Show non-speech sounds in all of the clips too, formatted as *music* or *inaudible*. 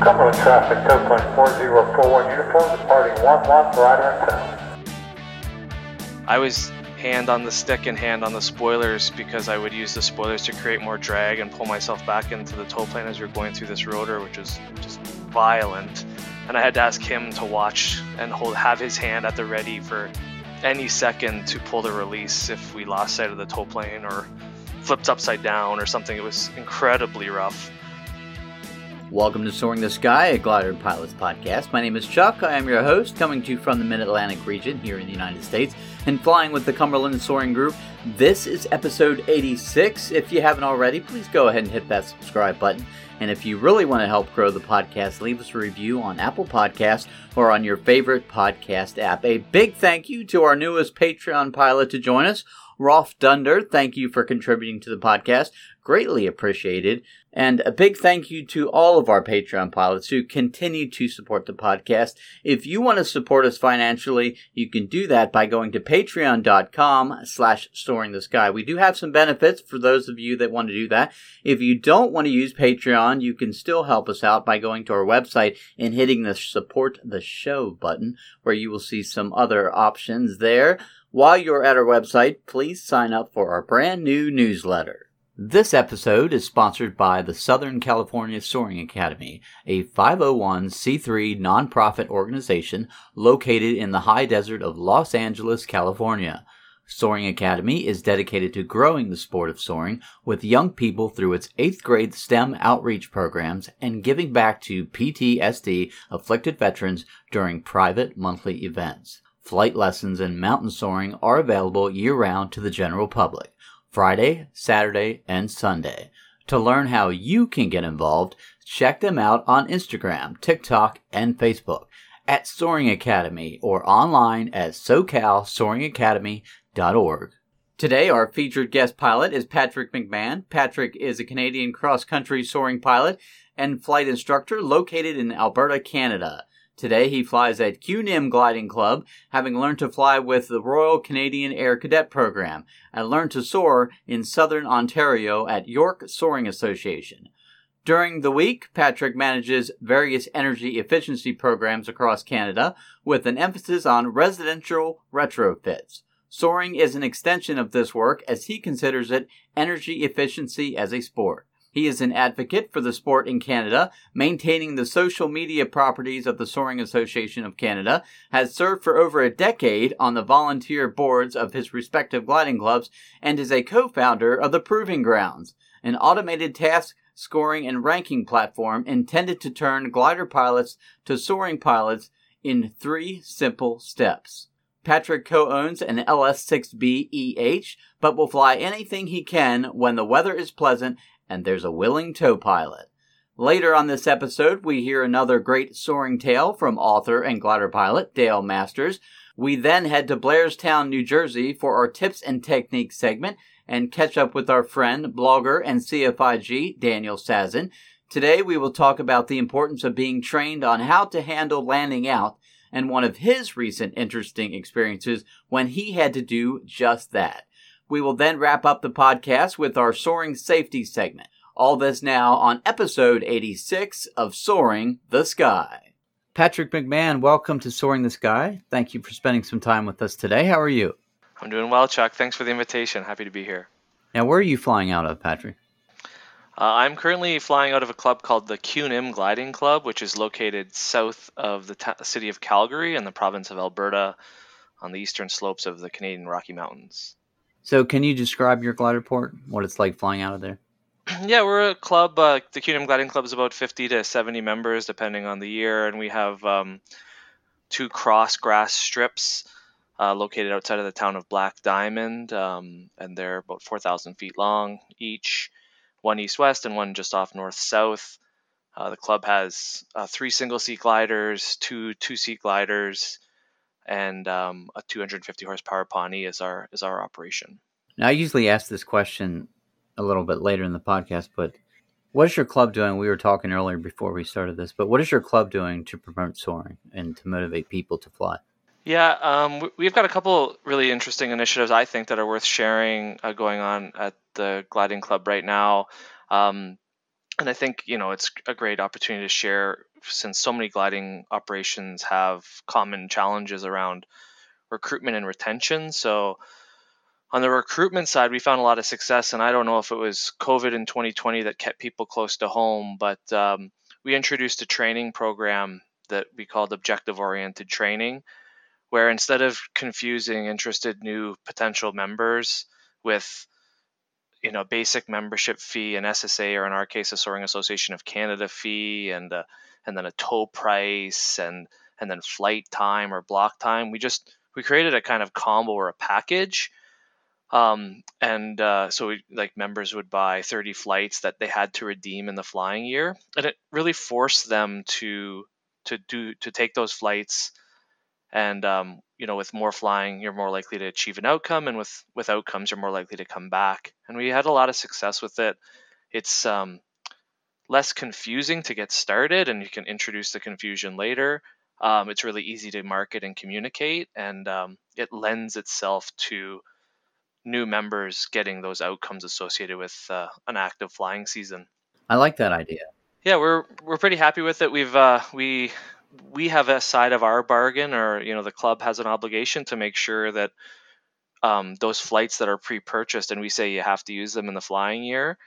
Cumberland traffic, tow point 4041 uniform departing 11 rider and town. I was hand on the stick and hand on the spoilers because I would use the spoilers to create more drag and pull myself back into the tow plane as we were going through this rotor, which was just violent. And I had to ask him to watch and hold have his hand at the ready for any second to pull the release if we lost sight of the tow plane or flipped upside down or something. It was incredibly rough. Welcome to Soaring the Sky, a Glider and Pilots podcast. My name is Chuck. I am your host, coming to you from the Mid Atlantic region here in the United States and flying with the Cumberland Soaring Group. This is episode 86. If you haven't already, please go ahead and hit that subscribe button. And if you really want to help grow the podcast, leave us a review on Apple Podcasts or on your favorite podcast app. A big thank you to our newest Patreon pilot to join us, Rolf Dunder. Thank you for contributing to the podcast. Greatly appreciated. And a big thank you to all of our Patreon pilots who continue to support the podcast. If you want to support us financially, you can do that by going to patreon.com slash soaring the sky. We do have some benefits for those of you that want to do that. If you don't want to use Patreon, you can still help us out by going to our website and hitting the support the show button where you will see some other options there. While you're at our website, please sign up for our brand new newsletter. This episode is sponsored by the Southern California Soaring Academy, a 501c3 nonprofit organization located in the high desert of Los Angeles, California. Soaring Academy is dedicated to growing the sport of soaring with young people through its 8th grade STEM outreach programs and giving back to PTSD afflicted veterans during private monthly events. Flight lessons and mountain soaring are available year round to the general public. Friday, Saturday, and Sunday. To learn how you can get involved, check them out on Instagram, TikTok, and Facebook at Soaring Academy or online at socalsoaringacademy.org. Today, our featured guest pilot is Patrick McMahon. Patrick is a Canadian cross country soaring pilot and flight instructor located in Alberta, Canada. Today he flies at Cu Nim Gliding Club, having learned to fly with the Royal Canadian Air Cadet Program, and learned to soar in southern Ontario at York Soaring Association. During the week, Patrick manages various energy efficiency programs across Canada with an emphasis on residential retrofits. Soaring is an extension of this work as he considers it energy efficiency as a sport. He is an advocate for the sport in Canada, maintaining the social media properties of the Soaring Association of Canada, has served for over a decade on the volunteer boards of his respective gliding clubs, and is a co-founder of the Proving Grounds, an automated task scoring and ranking platform intended to turn glider pilots to soaring pilots in three simple steps. Patrick co-owns an LS6B EH, but will fly anything he can when the weather is pleasant and there's a willing tow pilot. Later on this episode, we hear another great soaring tale from author and glider pilot Dale Masters. We then head to Blairstown, New Jersey for our tips and techniques segment and catch up with our friend, blogger, and CFIG Daniel Sazhin. Today we will talk about the importance of being trained on how to handle landing out and one of his recent interesting experiences when he had to do just that. We will then wrap up the podcast with our soaring safety segment. All this now on episode 86 of Soaring the Sky. Patrick McMahon, welcome to Soaring the Sky. Thank you for spending some time with us today. How are you? I'm doing well, Chuck. Thanks for the invitation. Happy to be here. Now, where are you flying out of, Patrick? Uh, I'm currently flying out of a club called the Cu Nim Gliding Club, which is located south of the t- city of Calgary in the province of Alberta on the eastern slopes of the Canadian Rocky Mountains. So, can you describe your glider port? What it's like flying out of there? *clears throat* Yeah, we're a club. Uh, the Cu Nim Gliding Club is about 50 to 70 members, depending on the year, and we have um, two cross grass strips uh, located outside of the town of Black Diamond, um, and they're about 4,000 feet long each, one east-west and one just off north-south. Uh, the club has uh, three single-seat gliders, two two-seat gliders, and um, a 250 horsepower Pawnee is our is our operation. Now, I usually ask this question a little bit later in the podcast, but what is your club doing? We were talking earlier before we started this, but what is your club doing to promote soaring and to motivate people to fly? Yeah, um, we've got a couple really interesting initiatives I think that are worth sharing uh, going on at the gliding club right now. Um, and I think you know it's a great opportunity to share since so many gliding operations have common challenges around recruitment and retention. So on the recruitment side, we found a lot of success, and I don't know if it was COVID in 2020 that kept people close to home, but um, we introduced a training program that we called objective oriented training, where instead of confusing interested new potential members with you know basic membership fee and SSA or in our case a Soaring Association of Canada fee and uh, and then a tow price and and then flight time or block time. We just we created a kind of combo or a package um, and uh, so we, like members would buy 30 flights that they had to redeem in the flying year and it really forced them to to do to take those flights and um, you know with more flying you're more likely to achieve an outcome and with with outcomes you're more likely to come back. And we had a lot of success with it. It's um, less confusing to get started and you can introduce the confusion later. Um, it's really easy to market and communicate and um, it lends itself to new members getting those outcomes associated with uh, an active flying season. I like that idea. yeah we're we're pretty happy with it. We've uh, we we have a side of our bargain or you know the club has an obligation to make sure that um, those flights that are pre-purchased and we say you have to use them in the flying year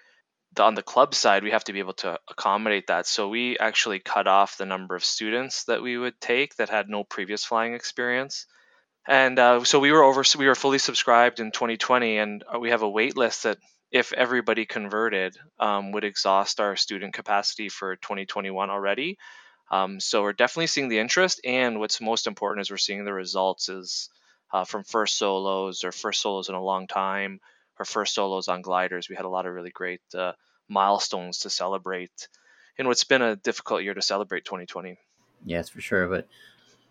the, on the club side we have to be able to accommodate that. So we actually cut off the number of students that we would take that had no previous flying experience. And uh, so we were over we were fully subscribed in 2020 and uh, we have a wait list that if everybody converted um, would exhaust our student capacity for 2021 already um, so we're definitely seeing the interest, and what's most important is we're seeing the results is uh, from first solos or first solos in a long time or first solos on gliders. We had a lot of really great uh, milestones to celebrate in what's been a difficult year to celebrate 2020. Yes, for sure. But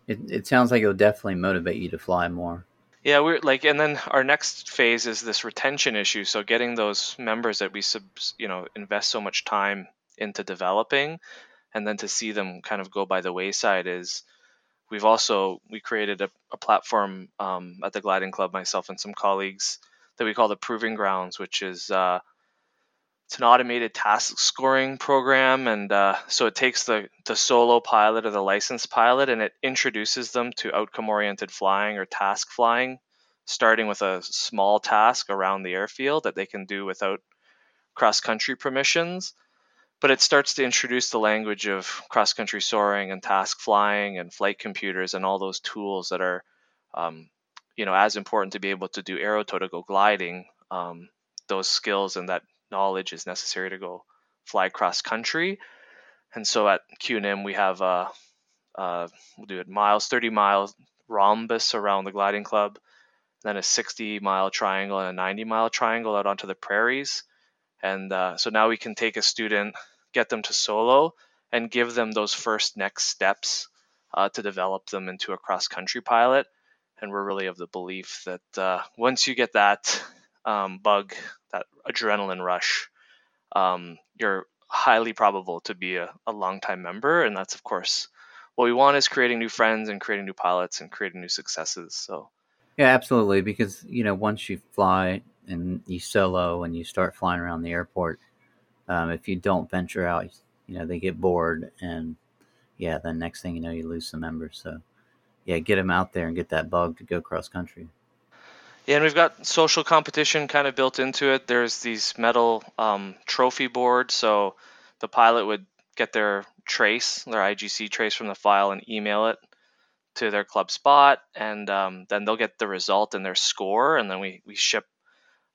it, it sounds like it'll definitely motivate you to fly more. Yeah, we're like, and then our next phase is this retention issue. So getting those members that we sub, you know, invest so much time into developing and then to see them kind of go by the wayside is we've also we created a, a platform um, at the gliding club myself and some colleagues that we call the proving grounds which is uh, it's an automated task scoring program and uh, so it takes the, the solo pilot or the licensed pilot and it introduces them to outcome oriented flying or task flying starting with a small task around the airfield that they can do without cross country permissions but it starts to introduce the language of cross country soaring and task flying and flight computers and all those tools that are um, you know as important to be able to do aerotow to go gliding um, those skills and that knowledge is necessary to go fly cross country and so at Cu Nim we have a, a we'll do it miles 30 miles rhombus around the gliding club then a 60 mile triangle and a 90 mile triangle out onto the prairies. And uh, so now we can take a student get them to solo and give them those first next steps uh, to develop them into a cross country pilot. And we're really of the belief that uh, once you get that um, bug, that adrenaline rush, um, you're highly probable to be a, a long time member. And that's, of course, what we want is creating new friends and creating new pilots and creating new successes. So, yeah, absolutely. Because, you know, once you fly and you solo and you start flying around the airport, um, if you don't venture out, you know, they get bored and yeah, then next thing you know, you lose some members. So yeah, get them out there and get that bug to go cross country. Yeah, and we've got social competition kind of built into it. There's these metal um, trophy boards, so the pilot would get their trace, their IGC trace from the file, and email it to their club spot, and um, then they'll get the result and their score, and then we we ship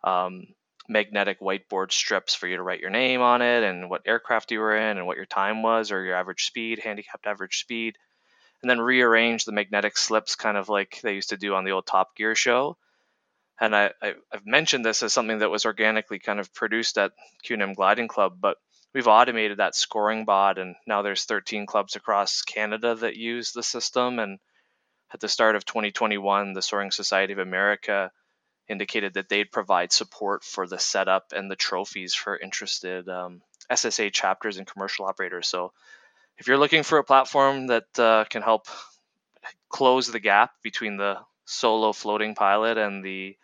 um, magnetic whiteboard strips for you to write your name on it and what aircraft you were in and what your time was or your average speed, handicapped average speed, and then rearrange the magnetic slips kind of like they used to do on the old Top Gear show. And I, I, have mentioned this as something that was organically kind of produced at Cu Nim Gliding Club, but we've automated that scoring bot, and now there's 13 clubs across Canada that use the system. And at the start of 2021, the Soaring Society of America indicated that they'd provide support for the setup and the trophies for interested um, SSA chapters and commercial operators. So, if you're looking for a platform that uh, can help close the gap between the solo floating pilot and the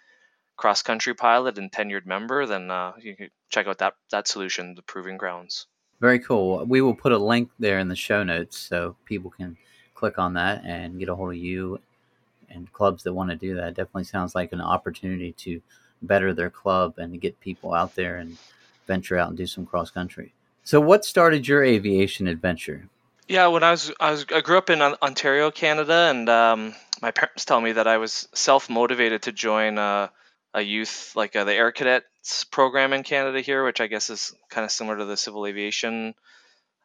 cross country pilot and tenured member, then uh, you can check out that that solution, the Proving Grounds. Very cool. We will put a link there in the show notes so people can click on that and get a hold of you and clubs that want to do that. It definitely sounds like an opportunity to better their club and to get people out there and venture out and do some cross country. So, what started your aviation adventure? Yeah, when I was I was I grew up in Ontario, Canada, and um, my parents tell me that I was self motivated to join a, a youth like uh, the Air Cadets program in Canada here, which I guess is kind of similar to the Civil Aviation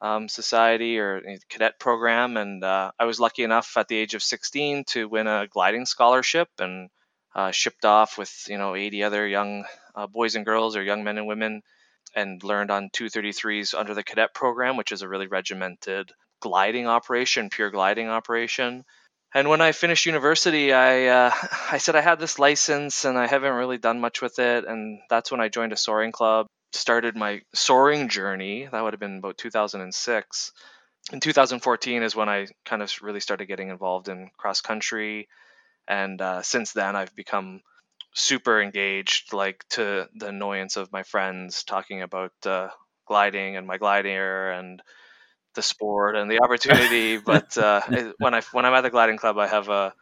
um, Society or cadet program. And uh, I was lucky enough at the age of 16 to win a gliding scholarship and uh, shipped off with you know 80 other young uh, boys and girls or young men and women and learned on 233s under the cadet program, which is a really regimented gliding operation, pure gliding operation. And when I finished university, I uh, *laughs* I said I had this license and I haven't really done much with it, and that's when I joined a soaring club. Started my soaring journey. That would have been about 2006. In 2014 is when I kind of really started getting involved in cross country, and uh, since then I've become super engaged, like to the annoyance of my friends talking about uh, gliding and my glider and the sport and the opportunity. *laughs* but uh, when I when I'm at the gliding club, I have a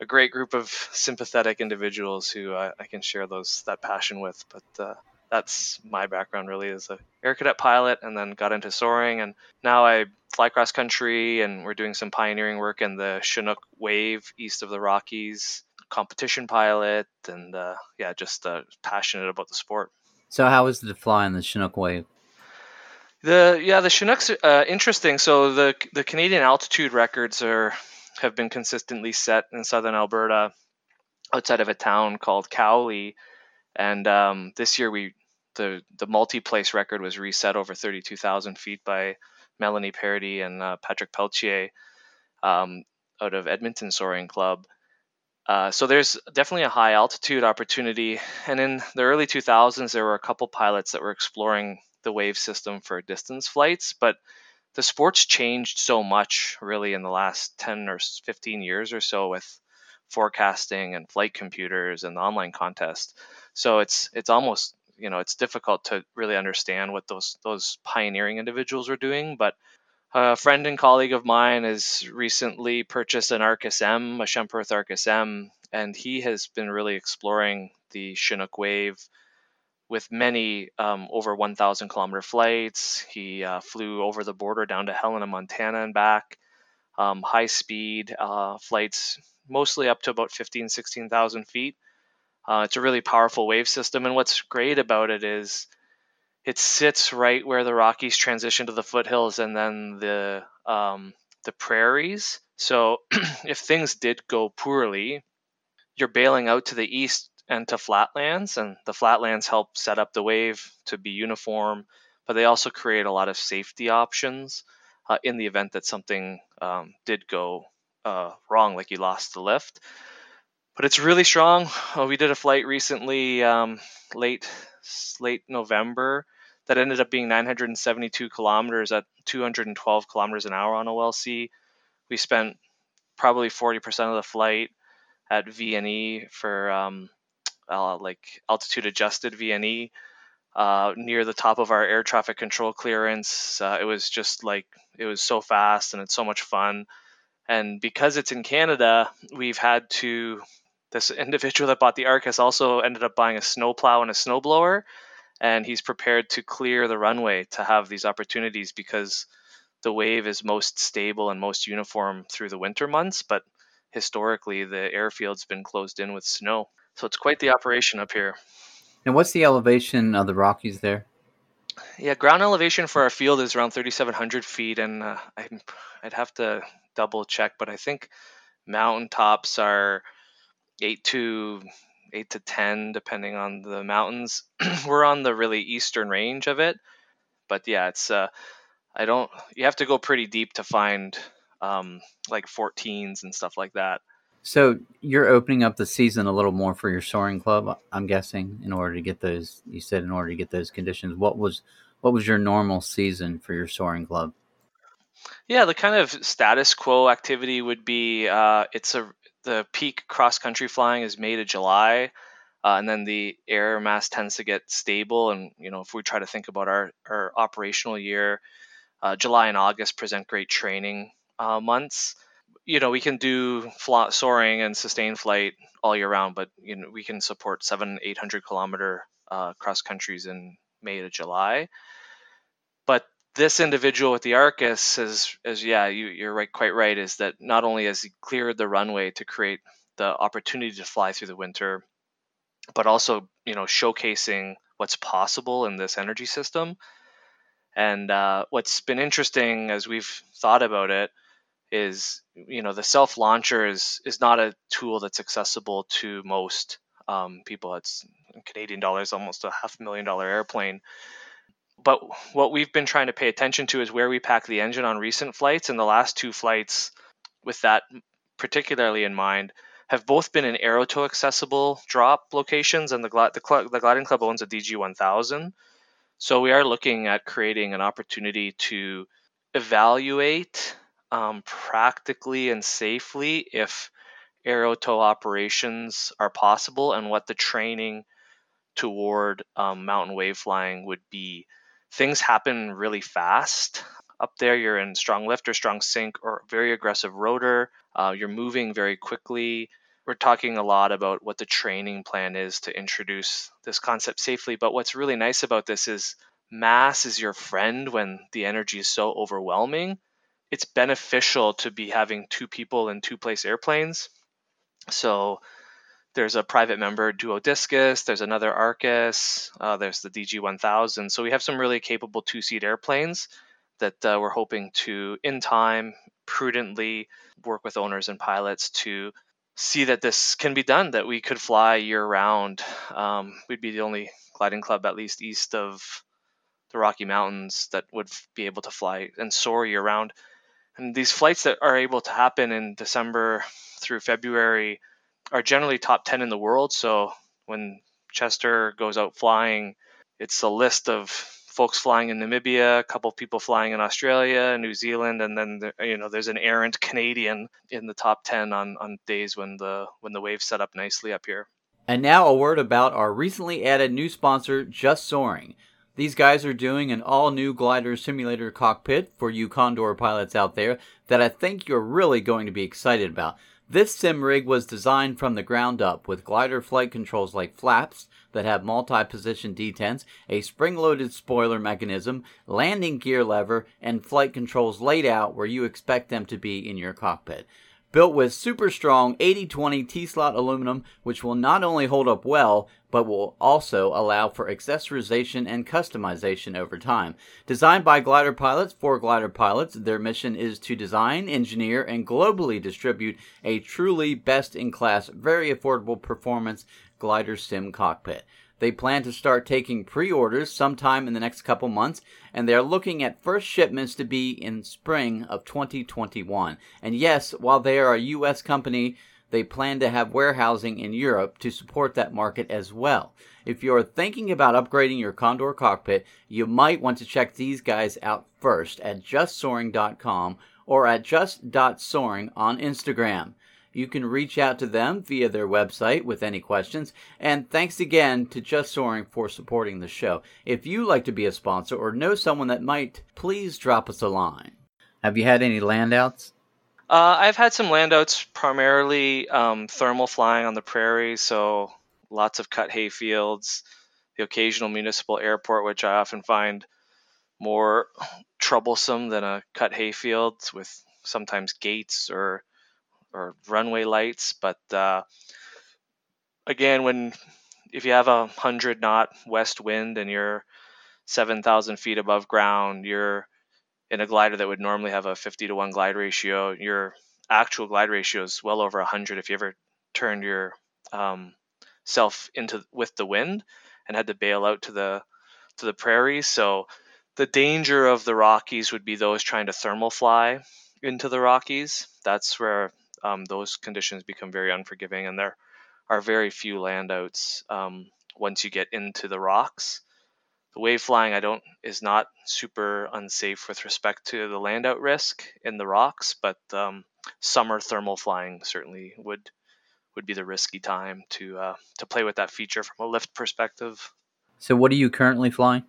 a great group of sympathetic individuals who I, I can share those that passion with. But uh, that's my background really as a air cadet pilot, and then got into soaring, and now I fly cross country, and we're doing some pioneering work in the Chinook Wave east of the Rockies. Competition pilot, and uh, yeah, just uh, passionate about the sport. So, how is it to fly in the Chinook Wave? The yeah, the Chinooks uh, interesting. So the the Canadian altitude records are have been consistently set in southern Alberta, outside of a town called Cowley, and um, this year we the the multi-place record was reset over 32,000 feet by Melanie Parody and uh, Patrick Peltier um, out of Edmonton Soaring Club. Uh, so there's definitely a high altitude opportunity, and in the early 2000s there were a couple pilots that were exploring the wave system for distance flights, but the sport's changed so much really in the last 10 or 15 years or so with forecasting and flight computers and the online contest. So it's it's almost you know it's difficult to really understand what those those pioneering individuals are doing, but a friend and colleague of mine has recently purchased an Arcus M, a Schempp Arcus M, and he has been really exploring the Chinook wave with many um, over 1,000 kilometer flights. He uh, flew over the border down to Helena, Montana, and back. Um, high speed uh, flights, mostly up to about 15, 16,000 feet. Uh, it's a really powerful wave system, and what's great about it is it sits right where the Rockies transition to the foothills and then the um, the prairies. So *clears throat* if things did go poorly, you're bailing out to the east and to flatlands, and the flatlands help set up the wave to be uniform, but they also create a lot of safety options uh, in the event that something um, did go uh, wrong, like you lost the lift. But it's really strong. Uh, we did a flight recently, um, late late November, that ended up being 972 kilometers at 212 kilometers an hour on OLC. We spent probably 40% of the flight at VNE for um, uh, like altitude adjusted VNE uh, near the top of our air traffic control clearance. Uh, it was just like it was so fast and it's so much fun. And because it's in Canada, we've had to. This individual that bought the ark has also ended up buying a snowplow and a snowblower, and he's prepared to clear the runway to have these opportunities because the wave is most stable and most uniform through the winter months, but historically the airfield's been closed in with snow. So it's quite the operation up here. And what's the elevation of the Rockies there? Yeah, ground elevation for our field is around 3,700 feet, and uh, i would have to double check, but I think mountaintops are eight to eight to ten, depending on the mountains. *clears throat* We're on the really eastern range of it, but yeah, it's uh, I don't. You have to go pretty deep to find um, like 14s and stuff like that. So you're opening up the season a little more for your soaring club, I'm guessing, in order to get those. You said in order to get those conditions. What was what was your normal season for your soaring club? Yeah, the kind of status quo activity would be uh, it's a the peak cross country flying is May to July. uh, and then the air mass tends to get stable. And you know, if we try to think about our our operational year, uh, July and August present great training uh, months. You know, we can do fly, soaring and sustained flight all year round, but you know, we can support seven, eight hundred kilometer uh, cross countries in May to July. This individual with the Arcus is, is yeah, you, you're right, quite right. Is that not only has he cleared the runway to create the opportunity to fly through the winter, but also you know showcasing what's possible in this energy system. And uh, what's been interesting as we've thought about it is you know the self launcher is is not a tool that's accessible to most um, people. It's Canadian dollars, almost a half million dollar airplane. But what we've been trying to pay attention to is where we pack the engine on recent flights. And the last two flights, with that particularly in mind, have both been in aerotow accessible drop locations. And the, the, Cl- the Gliding Club owns a DG 1000. So we are looking at creating an opportunity to evaluate um, practically and safely if aerotow operations are possible and what the training toward um, mountain wave flying would be. Things happen really fast. Up there, you're in strong lift or strong sink or very aggressive rotor. Uh, you're moving very quickly. We're talking a lot about what the training plan is to introduce this concept safely. But what's really nice about this is mass is your friend when the energy is so overwhelming. It's beneficial to be having two people in two place airplanes. So there's a private member Duodiscus, there's another Arcus, uh, there's the DG1000. So we have some really capable two seat airplanes that uh, we're hoping to, in time, prudently work with owners and pilots to see that this can be done, that we could fly year round. Um, we'd be the only gliding club, at least east of the Rocky Mountains, that would be able to fly and soar year round. And these flights that are able to happen in December through February are generally top 10 in the world. So when Chester goes out flying, it's a list of folks flying in Namibia, a couple people flying in Australia, New Zealand, and then you know there's an errant Canadian in the top 10 on, on days when the when the waves set up nicely up here. And now a word about our recently added new sponsor, Just Soaring. These guys are doing an all new glider simulator cockpit for you Condor pilots out there that I think you're really going to be excited about. This sim rig was designed from the ground up with glider flight controls like flaps that have multi-position detents, a spring-loaded spoiler mechanism, landing gear lever, and flight controls laid out where you expect them to be in your cockpit. Built with super strong 8020 T-slot aluminum, which will not only hold up well, but will also allow for accessorization and customization over time. Designed by glider pilots for glider pilots, their mission is to design, engineer, and globally distribute a truly best in class, very affordable performance glider sim cockpit. They plan to start taking pre orders sometime in the next couple months, and they are looking at first shipments to be in spring of 2021. And yes, while they are a U.S. company, they plan to have warehousing in Europe to support that market as well. If you're thinking about upgrading your Condor cockpit, you might want to check these guys out first at justsoaring.com or at just.soaring on Instagram. You can reach out to them via their website with any questions. And thanks again to Just Soaring for supporting the show. If you like to be a sponsor or know someone that might, please drop us a line. Have you had any landouts? Uh, I've had some landouts, primarily um, thermal flying on the prairie, so lots of cut hay fields, the occasional municipal airport, which I often find more troublesome than a cut hay field with sometimes gates or or runway lights. But uh, again, when if you have a hundred knot west wind and you're seven thousand feet above ground, you're in a glider that would normally have a 50 to 1 glide ratio, your actual glide ratio is well over 100 if you ever turned your um, self into with the wind and had to bail out to the to the prairies. So the danger of the Rockies would be those trying to thermal fly into the Rockies. That's where um, those conditions become very unforgiving, and there are very few landouts um, once you get into the rocks the wave flying I don't is not super unsafe with respect to the land out risk in the rocks, but um, summer thermal flying certainly would would be the risky time to uh, to play with that feature from a lift perspective. So, what are you currently flying?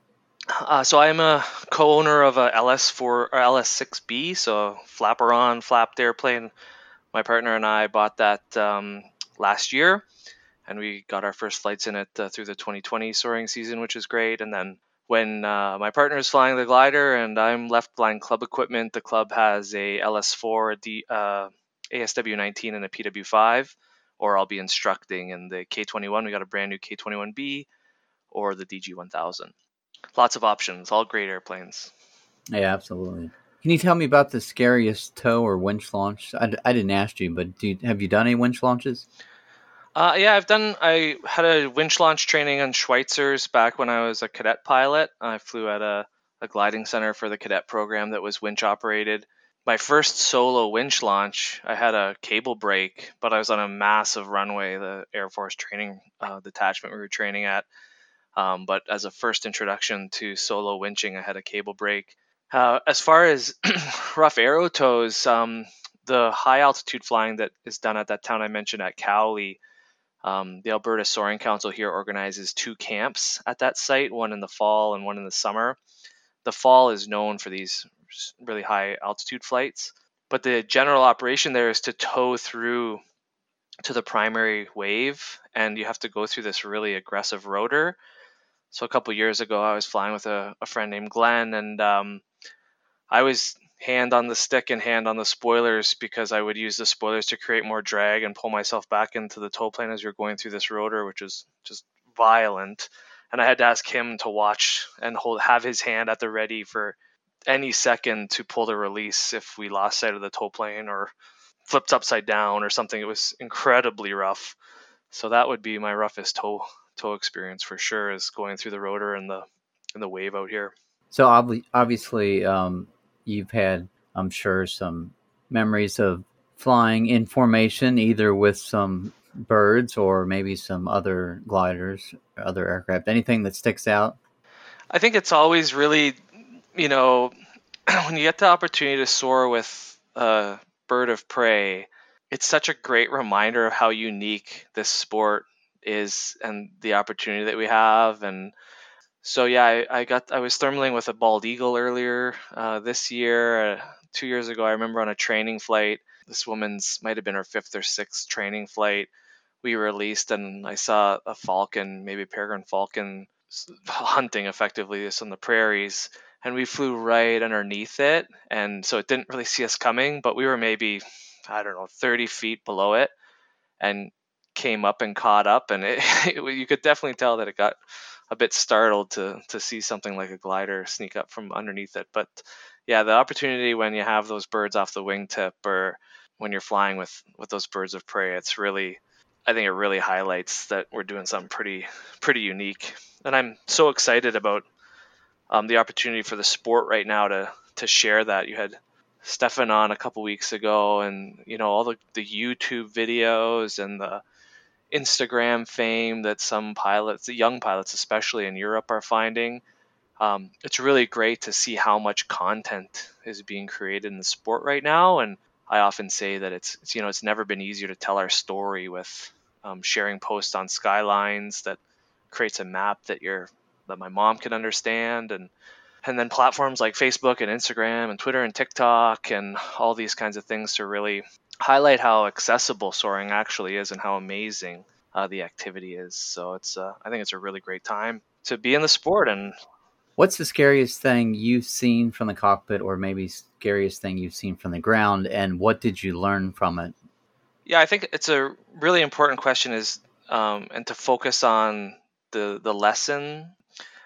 Uh, so I'm a co-owner of a LS4 or LS6B, so flapper on, flapped airplane. My partner and I bought that um, last year, and we got our first flights in it uh, through the 2020 soaring season, which is great. And then when uh, my partner is flying the glider and I'm left flying club equipment, the club has a LS4, a D, uh, ASW19, and a PW5, or I'll be instructing in the K21. We got a brand new K21B or the DG1000. Lots of options, all great airplanes. Yeah, absolutely. Can you tell me about the scariest tow or winch launch? I, I didn't ask you, but you, have you done any winch launches? Uh, yeah, I've done. I had a winch launch training on Schweizer's back when I was a cadet pilot. I flew at a, a gliding center for the cadet program that was winch operated. My first solo winch launch, I had a cable break, but I was on a massive runway, the Air Force training uh, detachment we were training at. Um, but as a first introduction to solo winching, I had a cable break. Uh, as far as *clears throat* rough aerotows, um, the high altitude flying that is done at that town I mentioned at Cowley, um, the Alberta Soaring Council here organizes two camps at that site, one in the fall and one in the summer. The fall is known for these really high altitude flights, but the general operation there is to tow through to the primary wave, and you have to go through this really aggressive rotor. So a couple years ago, I was flying with a, a friend named Glenn, and um, I was hand on the stick and hand on the spoilers because I would use the spoilers to create more drag and pull myself back into the tow plane as we are going through this rotor, which is just violent. And I had to ask him to watch and hold have his hand at the ready for any second to pull the release if we lost sight of the tow plane or flipped upside down or something. It was incredibly rough. So that would be my roughest tow tow experience for sure is going through the rotor and the and the wave out here. So ob- obviously, um, you've had, I'm sure, some memories of flying in formation, either with some birds or maybe some other gliders, other aircraft. Anything that sticks out? I think it's always really, you know, *clears throat* when you get the opportunity to soar with a bird of prey, it's such a great reminder of how unique this sport is and the opportunity that we have and so yeah, I, I, got I was thermaling with a bald eagle earlier uh, this year. Uh, two years ago, I remember on a training flight. This woman's might have been her fifth or sixth training flight. We released, and I saw a falcon, maybe a peregrine falcon, *laughs* hunting effectively this on the prairies, and we flew right underneath it, and so it didn't really see us coming, but we were maybe I don't know 30 feet below it, and came up and caught up, and *laughs* it, you could definitely tell that it got a bit startled to to see something like a glider sneak up from underneath it. But yeah, the opportunity when you have those birds off the wingtip or when you're flying with with those birds of prey, it's really I think it really highlights that we're doing something pretty pretty unique. And I'm so excited about um, the opportunity for the sport right now to to share that. You had Stefan on a couple weeks ago, and you know all the the YouTube videos and the Instagram fame that some pilots, young pilots especially in Europe, are finding. Um, it's really great to see how much content is being created in the sport right now, and I often say that it's, it's you know it's never been easier to tell our story with um, sharing posts on SkyLines that creates a map that your that my mom can understand and and then platforms like Facebook and Instagram and Twitter and TikTok and all these kinds of things to really highlight how accessible soaring actually is and how amazing uh, the activity is. So it's uh, I think it's a really great time to be in the sport. And what's the scariest thing you've seen from the cockpit, or maybe scariest thing you've seen from the ground, and what did you learn from it? Yeah, I think it's a really important question. Is um, and to focus on the the lesson.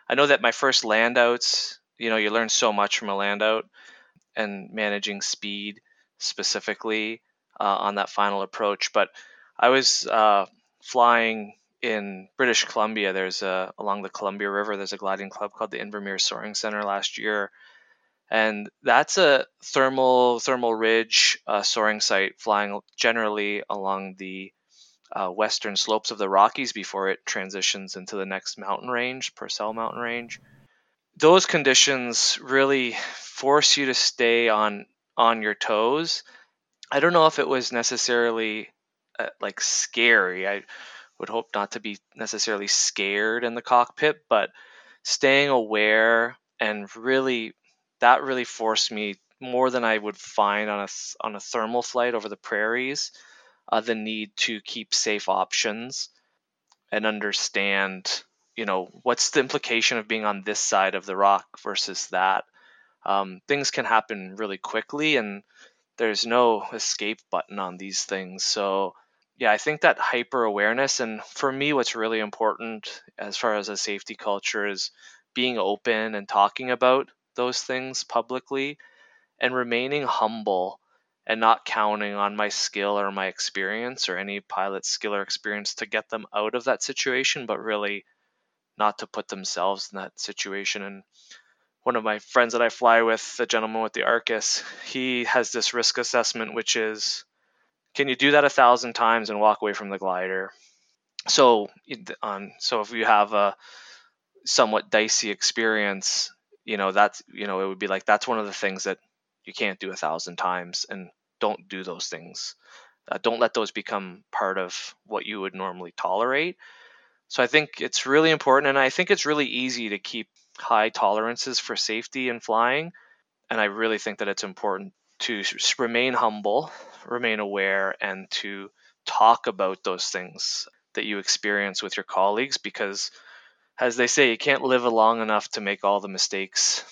I know that my first landouts, you know, you learn so much from a landout and managing speed specifically uh, on that final approach. But I was uh, flying in British Columbia. There's a along the Columbia River. There's a gliding club called the Invermere Soaring Center last year, and that's a thermal thermal ridge uh, soaring site, flying generally along the uh, western slopes of the Rockies before it transitions into the next mountain range, Purcell Mountain Range. Those conditions really force you to stay on on your toes I don't know if it was necessarily uh, like scary. I would hope not to be necessarily scared in the cockpit, but staying aware and really that really forced me more than I would find on a on a thermal flight over the prairies, uh, the need to keep safe options and understand, you know, what's the implication of being on this side of the rock versus that. Um, things can happen really quickly, and there's no escape button on these things. So, yeah, I think that hyper awareness, and for me, what's really important as far as a safety culture is being open and talking about those things publicly and remaining humble and not counting on my skill or my experience or any pilot's skill or experience to get them out of that situation, but really not to put themselves in that situation. And one of my friends that I fly with, the gentleman with the Arcus, he has this risk assessment, which is can you do that a thousand times and walk away from the glider? So, um, so if you have a somewhat dicey experience, you know that's you know it would be like that's one of the things that you can't do a thousand times and don't do those things uh, don't let those become part of what you would normally tolerate so i think it's really important and i think it's really easy to keep high tolerances for safety in flying and i really think that it's important to remain humble remain aware and to talk about those things that you experience with your colleagues because as they say you can't live long enough to make all the mistakes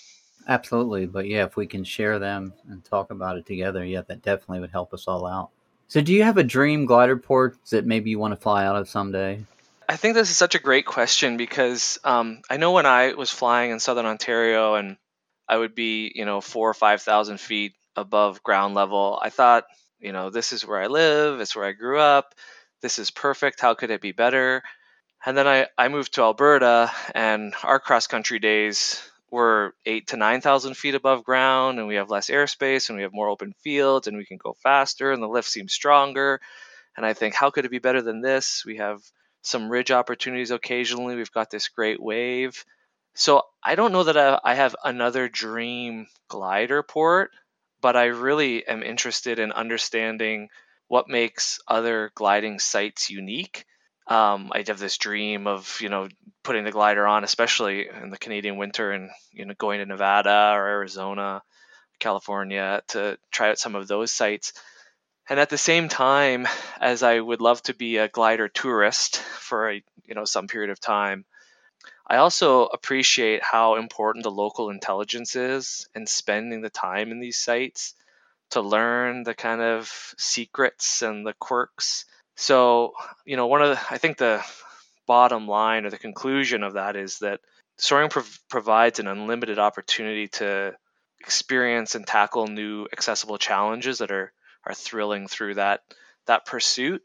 Absolutely. But yeah, if we can share them and talk about it together, yeah, that definitely would help us all out. So, do you have a dream glider port that maybe you want to fly out of someday? I think this is such a great question because um, I know when I was flying in southern Ontario and I would be, you know, four or 5,000 feet above ground level, I thought, you know, this is where I live, it's where I grew up, this is perfect, how could it be better? And then I, I moved to Alberta and our cross country days we're eight to 9,000 feet above ground and we have less airspace and we have more open fields and we can go faster and the lift seems stronger. And I think, how could it be better than this? We have some ridge opportunities occasionally. We've got this great wave. So I don't know that I, have another dream glider port, but I really am interested in understanding what makes other gliding sites unique um, I have this dream of you know putting the glider on, especially in the Canadian winter, and you know going to Nevada or Arizona, California to try out some of those sites. And at the same time, as I would love to be a glider tourist for a you know some period of time, I also appreciate how important the local intelligence is and spending the time in these sites to learn the kind of secrets and the quirks. So, you know, one of the, I think the bottom line or the conclusion of that is that soaring prov- provides an unlimited opportunity to experience and tackle new accessible challenges that are are thrilling through that that pursuit.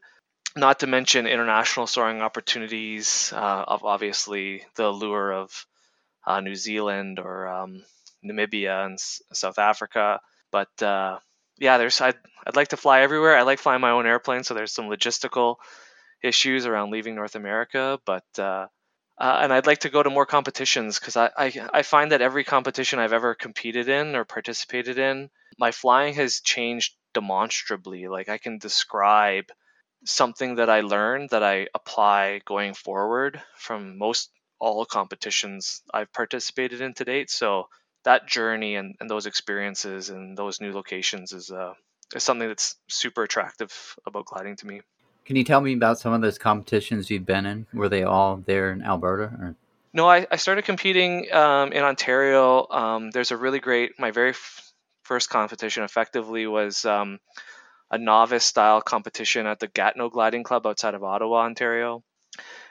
Not to mention international soaring opportunities uh, of obviously the lure of uh, New Zealand or um, Namibia and S- South Africa. But uh, yeah, there's I'd, I'd like to fly everywhere. I like flying my own airplane, so there's some logistical issues around leaving North America, but uh, uh, and I'd like to go to more competitions because I, I I find that every competition I've ever competed in or participated in, my flying has changed demonstrably. Like I can describe something that I learned that I apply going forward from most all competitions I've participated in to date. So that journey and, and those experiences and those new locations is uh, is something that's super attractive about gliding to me. Can you tell me about some of those competitions you've been in? Were they all there in Alberta? Or? No, I, I started competing um, in Ontario. Um, there's a really great, my very f- first competition effectively was um, a novice style competition at the Gatineau Gliding Club outside of Ottawa, Ontario.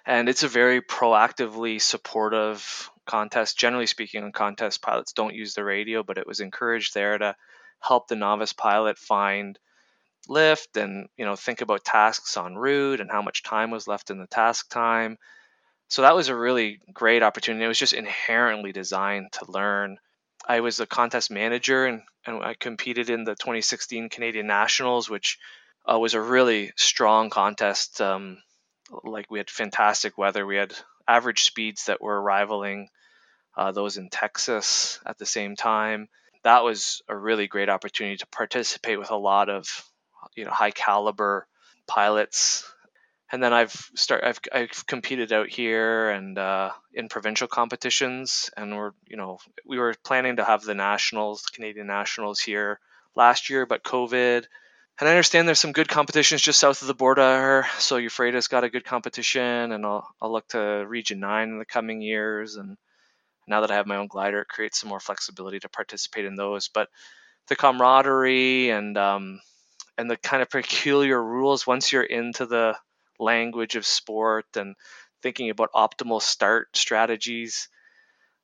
And it's a very proactively supportive contest. Generally speaking, on contest pilots don't use the radio, but it was encouraged there to help the novice pilot find lift and you know think about tasks en route and how much time was left in the task time. So that was a really great opportunity. It was just inherently designed to learn. I was a contest manager and, and I competed in the 2016 Canadian Nationals, which uh, was a really strong contest. Um, like we had fantastic weather. We had average speeds that were rivaling uh, those in Texas at the same time. That was a really great opportunity to participate with a lot of you know high caliber pilots. And then I've start I've I've competed out here and uh, in provincial competitions, and we're you know we were planning to have the nationals, Canadian nationals here last year, but COVID. And I understand there's some good competitions just south of the border. So Ephrata's got a good competition, and I'll I'll look to Region Nine in the coming years. And now that I have my own glider, it creates some more flexibility to participate in those. But the camaraderie and um, and the kind of peculiar rules once you're into the language of sport and thinking about optimal start strategies.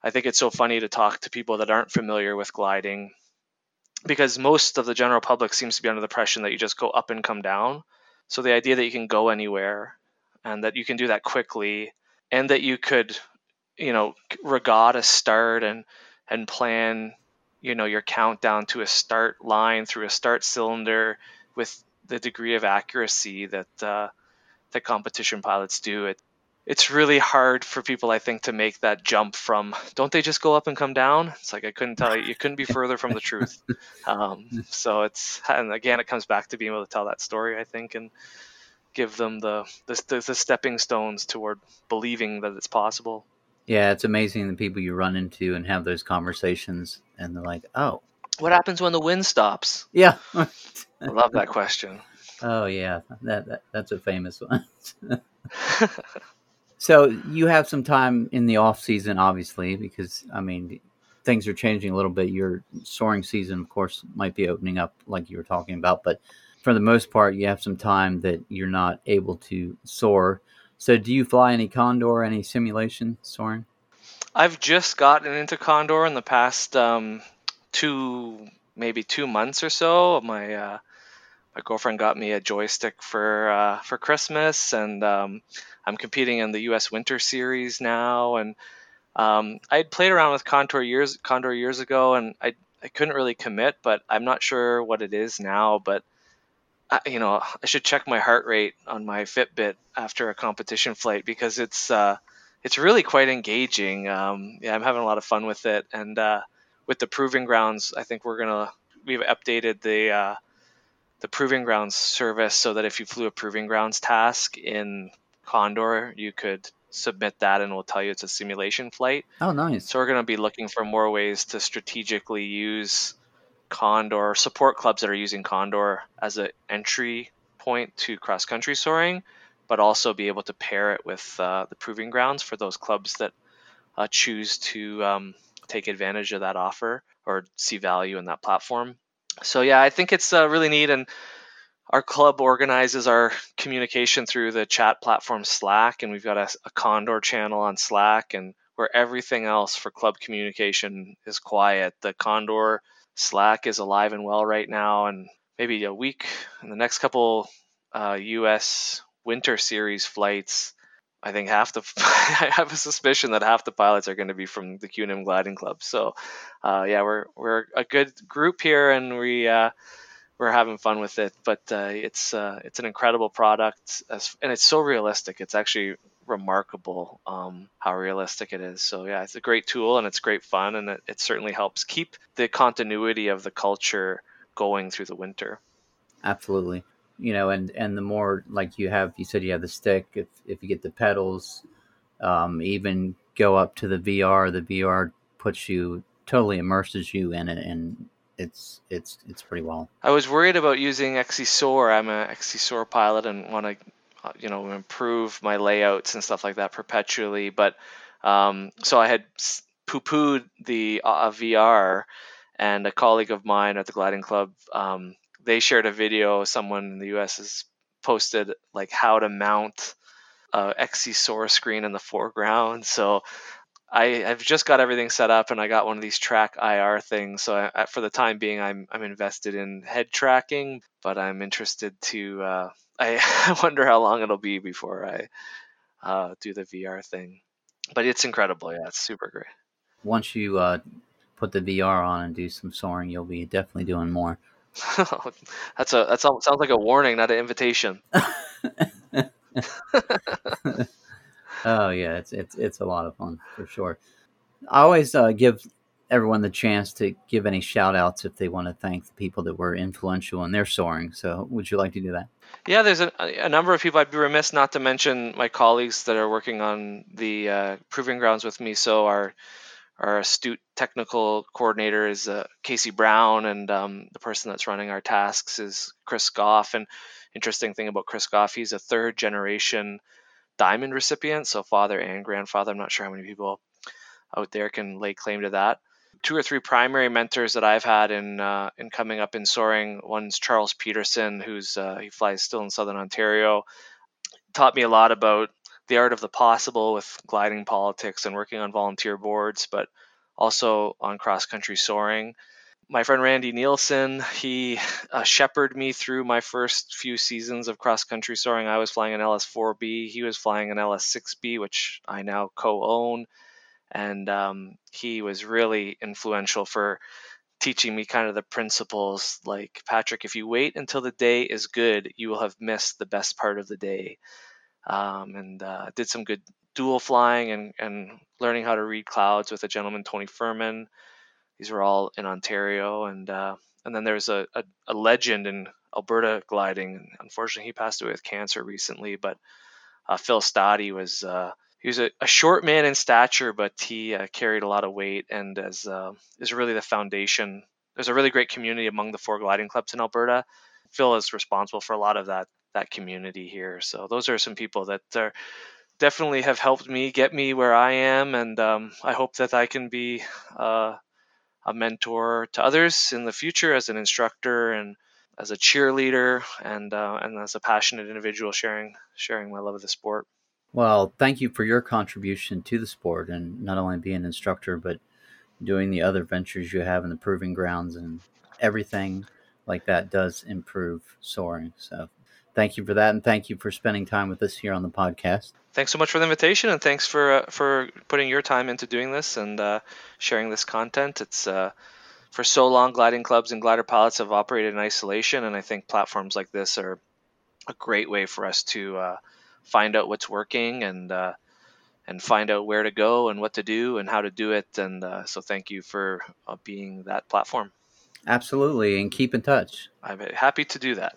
I think it's so funny to talk to people that aren't familiar with gliding because most of the general public seems to be under the impression that you just go up and come down. So the idea that you can go anywhere and that you can do that quickly and that you could, you know, regatta start and and plan you know your countdown to a start line through a start cylinder with the degree of accuracy that uh, the competition pilots do it it's really hard for people i think to make that jump from don't they just go up and come down? It's like i couldn't tell you you couldn't be further from the truth. *laughs* Um, so it's and again it comes back to being able to tell that story i think and give them the the, the stepping stones toward believing that it's possible. Yeah, it's amazing the people you run into and have those conversations, and they're like, "Oh, what happens when the wind stops?" Yeah, *laughs* I love that question. Oh yeah, that, that that's a famous one. *laughs* *laughs* so you have some time in the off season, obviously, because I mean things are changing a little bit. Your soaring season, of course, might be opening up, like you were talking about, but for the most part, you have some time that you're not able to soar. So, do you fly any Condor, any simulation soaring? I've just gotten into Condor in the past um, two, maybe two months or so. My uh, my girlfriend got me a joystick for uh, for Christmas, and um, I'm competing in the U.S. Winter Series now. And um, I'd played around with Contour years Condor years ago, and I I couldn't really commit, but I'm not sure what it is now. But I, you know, I should check my heart rate on my Fitbit after a competition flight because it's uh, it's really quite engaging. Um, yeah, I'm having a lot of fun with it, and uh, with the proving grounds, I think we're gonna we've updated the uh, the proving grounds service so that if you flew a proving grounds task in Condor, you could submit that and we'll tell you it's a simulation flight. Oh, nice. So we're going to be looking for more ways to strategically use Condor, support clubs that are using Condor as an entry point to cross country soaring, but also be able to pair it with uh, the proving grounds for those clubs that uh, choose to um, take advantage of that offer or see value in that platform. So yeah, I think it's uh, really neat, and our club organizes our communication through the chat platform Slack, and we've got a, a Condor channel on Slack, and where everything else for club communication is quiet. The Condor Slack is alive and well right now, and maybe a week in the next couple uh, U.S. Winter Series flights. I think half the *laughs* I have a suspicion that half the pilots are going to be from the Cu Nim Gliding Club. So, uh, yeah, we're we're a good group here, and we uh, we're having fun with it. But uh, it's uh, it's an incredible product, and it's so realistic. It's actually remarkable um, how realistic it is. So yeah, it's a great tool and it's great fun, and it, it certainly helps keep the continuity of the culture going through the winter. Absolutely, you know, and and the more like you have, you said you have the stick. If if you get the pedals, um, even go up to the VR, the VR puts you totally immerses you in it, and it's it's it's pretty well. I was worried about using XCSoar. I'm a XCSoar pilot and want to you know improve my layouts and stuff like that perpetually but um, so i had poo-pooed the uh, vr and a colleague of mine at the gliding club um, they shared a video someone in the us has posted like how to mount a XCSoar screen in the foreground so I, I've just got everything set up and I got one of these TrackIR things. So I, for the time being, I'm, I'm invested in head tracking, but I'm interested to uh, *laughs* I wonder how long it'll be before I uh, do the VR thing. But it's incredible. Yeah, it's super great. Once you uh, put the VR on and do some soaring, you'll be definitely doing more. *laughs* that's a that sounds like a warning, not an invitation. *laughs* oh yeah, it's it's it's a lot of fun for sure. I always uh, give everyone the chance to give any shout outs if they want to thank the people that were influential in their soaring. So, would you like to do that? Yeah, there's a, a number of people. I'd be remiss not to mention my colleagues that are working on the uh, proving grounds with me. So, our our astute technical coordinator is uh, Casey Brown, and um, the person that's running our tasks is Chris Goff. And interesting thing about Chris Goff, he's a third generation diamond recipient, so father and grandfather. I'm not sure how many people out there can lay claim to that. Two or three primary mentors that I've had in uh, in coming up in soaring. One's Charles Peterson, who's uh, he flies still in Southern Ontario. Taught me a lot about the art of the possible with gliding politics and working on volunteer boards, but also on cross country soaring. My friend Randy Nielsen, he uh, shepherded me through my first few seasons of cross country soaring. I was flying an LS4B, he was flying an LS6B, which I now co own. And um, he was really influential for teaching me kind of the principles like Patrick, if you wait until the day is good, you will have missed the best part of the day um, and uh, did some good dual flying and, and learning how to read clouds with a gentleman, Tony Furman. These were all in Ontario. And, uh, and then there's a, a, a, legend in Alberta gliding. Unfortunately, he passed away with cancer recently, but uh, Phil Stoddy was. Uh, he was a, a, short man in stature, but he uh, carried a lot of weight and as, uh, is really the foundation. There's a really great community among the four gliding clubs in Alberta. Phil is responsible for a lot of that that community here. So those are some people that are definitely have helped me get me where I am, and um, I hope that I can be uh, a mentor to others in the future as an instructor and as a cheerleader and uh, and as a passionate individual sharing sharing my love of the sport. Well, thank you for your contribution to the sport and not only being an instructor but doing the other ventures you have in the proving grounds and everything like that does improve soaring. So thank you for that, and thank you for spending time with us here on the podcast. Thanks so much for the invitation, and thanks for uh, for putting your time into doing this and uh, sharing this content. It's uh, for so long, gliding clubs and glider pilots have operated in isolation, and I think platforms like this are a great way for us to uh, find out what's working and uh, and find out where to go and what to do and how to do it. And uh, so, thank you for being that platform. Absolutely, and keep in touch. I'm happy to do that.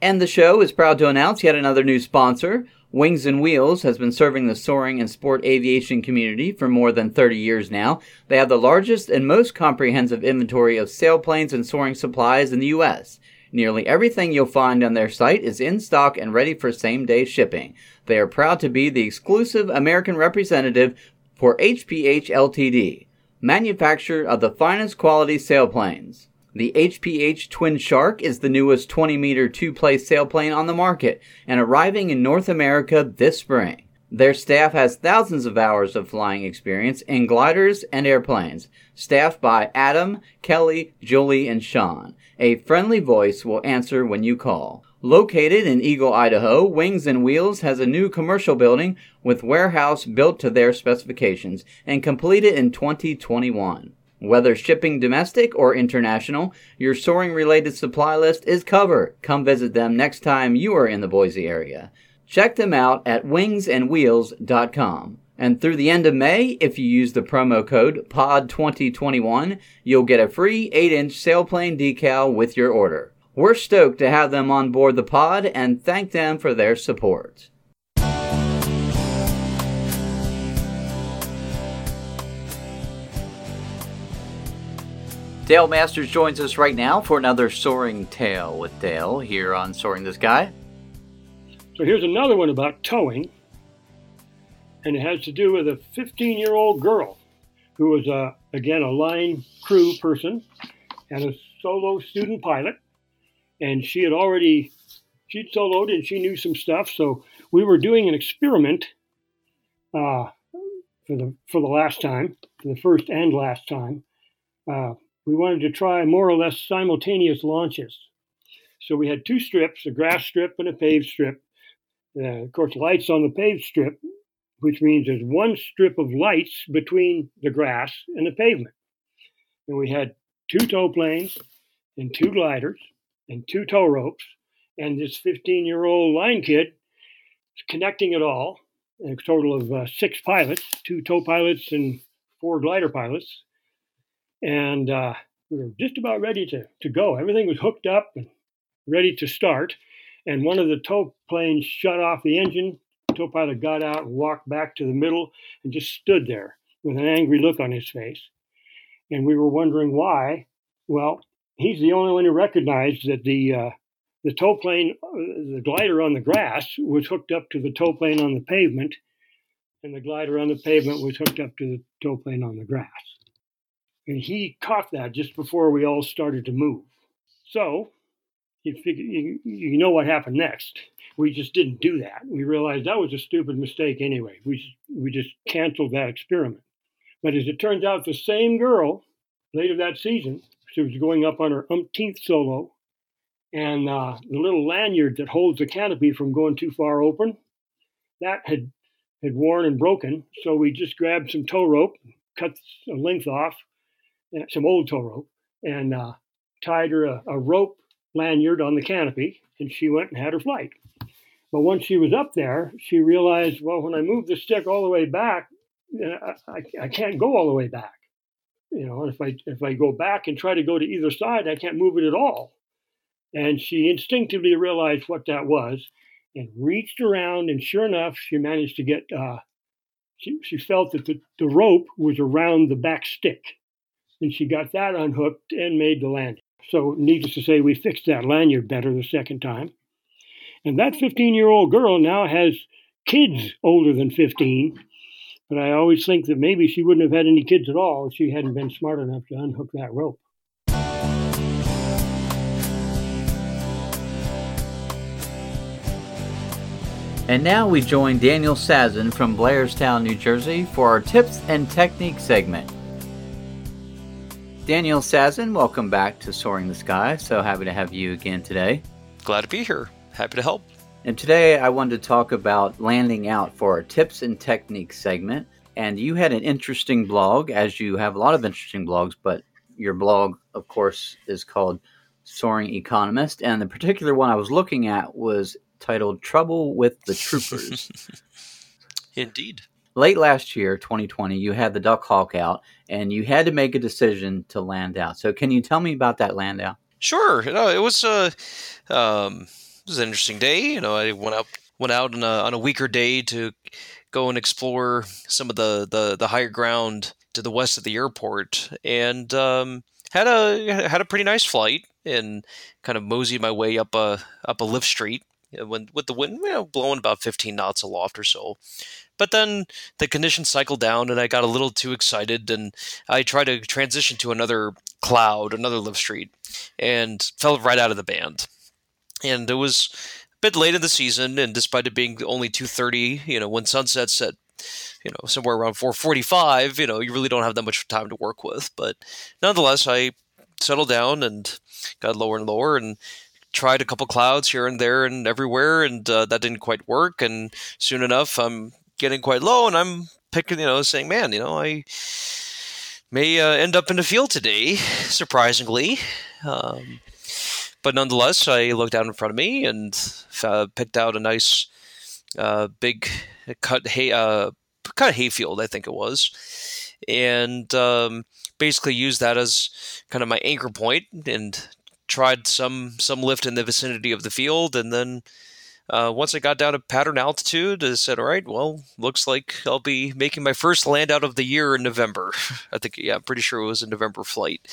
And the show is proud to announce yet another new sponsor. Wings and Wheels has been serving the soaring and sport aviation community for more than 30 years now. They have the largest and most comprehensive inventory of sailplanes and soaring supplies in the U.S. Nearly everything you'll find on their site is in stock and ready for same day shipping. They are proud to be the exclusive American representative for HPH Ltd., manufacturer of the finest quality sailplanes. The HPH Twin Shark is the newest 20 meter two place sailplane on the market and arriving in North America this spring. Their staff has thousands of hours of flying experience in gliders and airplanes, staffed by Adam, Kelly, Julie, and Sean. A friendly voice will answer when you call. Located in Eagle, Idaho, Wings and Wheels has a new commercial building with warehouse built to their specifications and completed in 2021. Whether shipping domestic or international, your soaring related supply list is covered. Come visit them next time you are in the Boise area. Check them out at wingsandwheels.com. And through the end of May, if you use the promo code POD2021, you'll get a free 8 inch sailplane decal with your order. We're stoked to have them on board the pod and thank them for their support. Dale Masters joins us right now for another Soaring Tale with Dale here on Soaring the Sky. So here's another one about towing, and it has to do with a 15 year old girl who was, uh, again, a line crew person and a solo student pilot. And she had already, she'd soloed and she knew some stuff. So we were doing an experiment uh, for, the, for the last time, for the first and last time. Uh, we wanted to try more or less simultaneous launches. So we had two strips, a grass strip and a paved strip. Uh, of course, lights on the paved strip, which means there's one strip of lights between the grass and the pavement. And we had two tow planes and two gliders and two tow ropes. And this 15 year old line kid connecting it all, a total of uh, six pilots, two tow pilots and four glider pilots, and uh, we were just about ready to, to go. Everything was hooked up and ready to start. And one of the tow planes shut off the engine. The tow pilot got out and walked back to the middle and just stood there with an angry look on his face. And we were wondering why. Well, he's the only one who recognized that the uh, the tow plane, uh, the glider on the grass, was hooked up to the tow plane on the pavement, and the glider on the pavement was hooked up to the tow plane on the grass. And he caught that just before we all started to move. So, you, you, you know what happened next. We just didn't do that. We realized that was a stupid mistake anyway. We, we just canceled that experiment. But as it turns out, the same girl later that season, she was going up on her umpteenth solo, and uh, the little lanyard that holds the canopy from going too far open, that had had worn and broken. So we just grabbed some tow rope, cut a length off, some old tow rope, and uh, tied her a, a rope lanyard on the canopy, and she went and had her flight. But once she was up there, she realized, well, when I move the stick all the way back, I, I, I can't go all the way back. You know, if I if I go back and try to go to either side, I can't move it at all. And she instinctively realized what that was, and reached around, and sure enough, she managed to get. Uh, she she felt that the, the rope was around the back stick, and she got that unhooked and made the landing. So, needless to say, we fixed that lanyard better the second time. And that 15 year old girl now has kids older than 15 but I always think that maybe she wouldn't have had any kids at all if she hadn't been smart enough to unhook that rope. And now we join Daniel Sazhin from Blairstown, New Jersey for our tips and technique segment. Daniel Sazhin, welcome back to Soaring the Sky. So happy to have you again today. Glad to be here. Happy to help. And today I wanted to talk about landing out for our tips and techniques segment. And you had an interesting blog, as you have a lot of interesting blogs, but your blog, of course, is called Soaring Economist. And the particular one I was looking at was titled Trouble with the Troopers. *laughs* Indeed. Late last year, 2020, you had the Duck Hawk out and you had to make a decision to land out. So, can you tell me about that land out? Sure. Know, it was a. Uh, um, it was an interesting day. You know, I went out went out on a, on a weaker day to go and explore some of the, the, the higher ground to the west of the airport, and um, had a had a pretty nice flight, and kind of moseyed my way up a up a lift street when with the wind you know, blowing about 15 knots aloft or so. But then the conditions cycled down, and I got a little too excited, and I tried to transition to another cloud, another lift street, and fell right out of the band and it was a bit late in the season, and despite it being only two thirty, you know, when sunsets set you know somewhere around four forty five, you know, you really don't have that much time to work with. But nonetheless, I settled down and got lower and lower, and tried a couple clouds here and there and everywhere, and uh, that didn't quite work. And soon enough, I'm getting quite low, and I'm picking, you know, saying, man, you know, I may uh, end up in the field today, *laughs* surprisingly. Um, but nonetheless, I looked out in front of me and uh, picked out a nice uh, big cut hay uh, cut hayfield, I think it was, and um, basically used that as kind of my anchor point and tried some some lift in the vicinity of the field, and then. Uh, once I got down to pattern altitude, I said, "All right, well, looks like I'll be making my first land out of the year in November." *laughs* I think, yeah, I'm pretty sure it was a November flight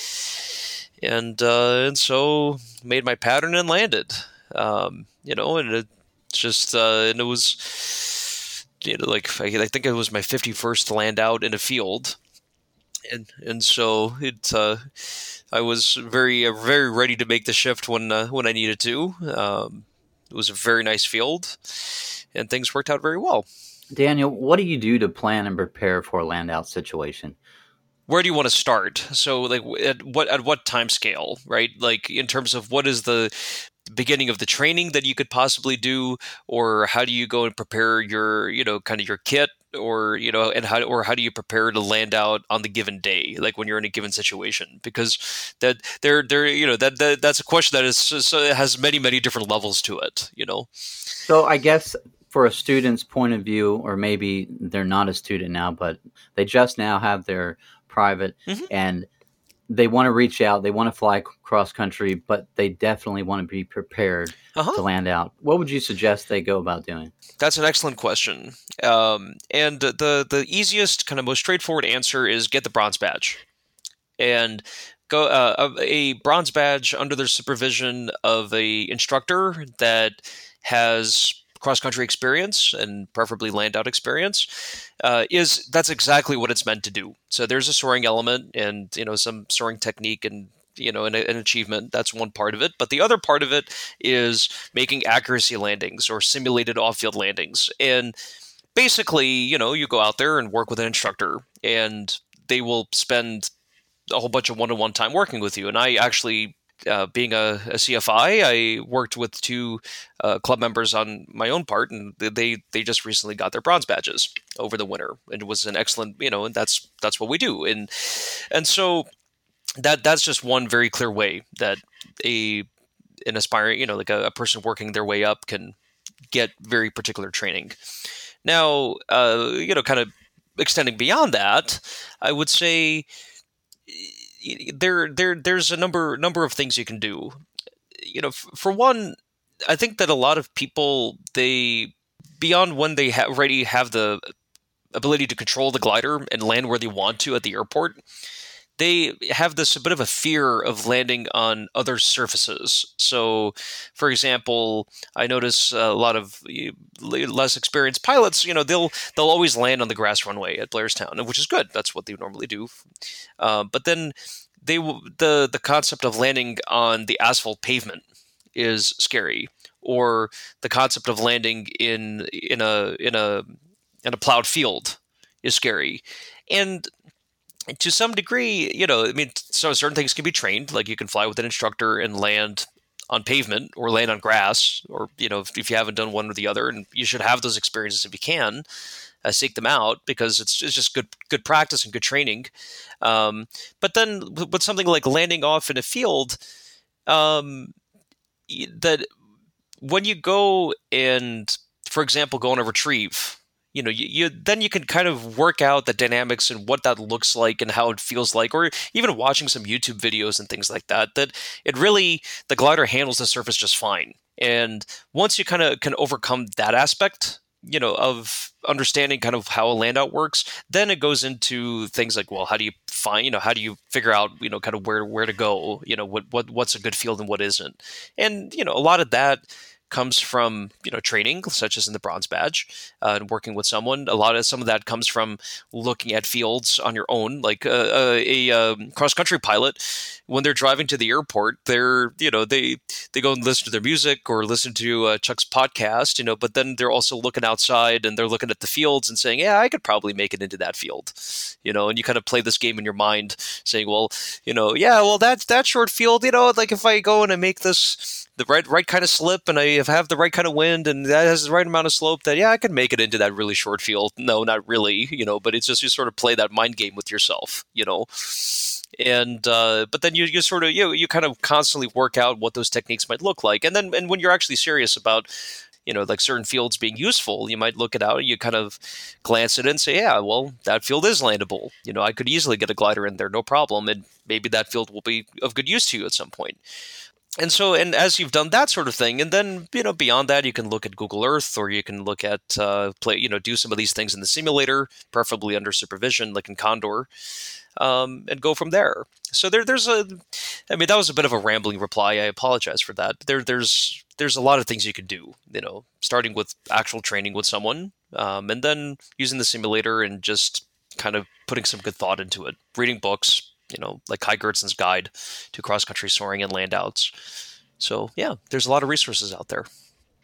and uh, and so made my pattern and landed. Um, you know, and it just uh, and it was you know like I, think it was my fifty first land out in a field, and and so it uh, I was very very ready to make the shift when uh, when I needed to. Um, it was a very nice field, and things worked out very well. Daniel, what do you do to plan and prepare for a land out situation? where do you want to start? So like at what at what time scale, right? Like in terms of what is the beginning of the training that you could possibly do or how do you go and prepare your, you know, kind of your kit or you know and how or how do you prepare to land out on the given day like when you're in a given situation because that there there you know that, that that's a question that is so it has many many different levels to it you know so i guess for a student's point of view or maybe they're not a student now but they just now have their private, mm-hmm. and they want to reach out, they want to fly cross country, but they definitely want to be prepared Uh-huh. to land out. What would you suggest they go about doing? That's an excellent question. Um, and the the easiest, kind of most straightforward answer is get the bronze badge, and go uh, a a bronze badge under the supervision of a instructor that has cross country experience and preferably land out experience uh, is that's exactly what it's meant to do. So there's a soaring element and you know some soaring technique and you know an, an achievement. That's one part of it, but the other part of it is making accuracy landings or simulated off-field landings and basically you know you go out there and work with an instructor and they will spend a whole bunch of one-on-one time working with you and i actually uh, being a, a cfi i worked with two uh, club members on my own part and they they just recently got their bronze badges over the winter and it was an excellent you know and that's that's what we do. And and so that that's just one very clear way that a an aspiring you know like a, a person working their way up can get very particular training. Now uh, you know kind of extending beyond that i would say there there there's a number number of things you can do. You know f- for one i think that a lot of people they beyond when they ha- already have the ability to control the glider and land where they want to at the airport they have this bit of a fear of landing on other surfaces. So, for example, I notice a lot of less experienced pilots. You know, they'll they'll always land on the grass runway at Blairstown, which is good. That's what they normally do. Uh, but then they the the concept of landing on the asphalt pavement is scary, or the concept of landing in in a in a in a plowed field is scary, and to some degree, you know, I mean, so certain things can be trained. Like you can fly with an instructor and land on pavement or land on grass, or you know, if, if you haven't done one or the other, and you should have those experiences if you can. Uh, seek them out because it's, it's just good good practice and good training. Um, but then with something like landing off in a field, um, that when you go and, for example, go on a retrieve, you know, you, you then you can kind of work out the dynamics and what that looks like and how it feels like, or even watching some YouTube videos and things like that. That it really the glider handles the surface just fine. And once you kind of can overcome that aspect, you know, of understanding kind of how a landout works, then it goes into things like, well, how do you find, you know, how do you figure out, you know, kind of where where to go, you know, what what what's a good field and what isn't, and you know, a lot of that comes from you know training such as in the bronze badge uh, and working with someone. A lot of some of that comes from looking at fields on your own. Like uh, uh, a um, cross country pilot when they're driving to the airport they're you know they they go and listen to their music or listen to uh, chuck's podcast you know but then they're also looking outside and they're looking at the fields and saying yeah i could probably make it into that field you know and you kind of play this game in your mind saying well you know yeah well that's that short field you know like if i go and i make this the right right kind of slip and I have the right kind of wind and that has the right amount of slope that yeah I can make it into that really short field. No, not really, you know, but it's just you sort of play that mind game with yourself, you know. And uh, but then you, you sort of you you kind of constantly work out what those techniques might look like, and then and when you're actually serious about you know like certain fields being useful, you might look it out, you kind of glance at it and say, yeah, well that field is landable. You know, I could easily get a glider in there, no problem, and maybe that field will be of good use to you at some point and so and as you've done that sort of thing and then you know beyond that you can look at google earth or you can look at uh, play you know do some of these things in the simulator preferably under supervision like in condor um, and go from there. So there, there's a i mean that was a bit of a rambling reply. I apologize for that. There there's there's a lot of things you can do you know starting with actual training with someone um, and then using the simulator and just kind of putting some good thought into it. Reading books you know, like Kai Gertsen's guide to cross country soaring and landouts. So yeah, there's a lot of resources out there.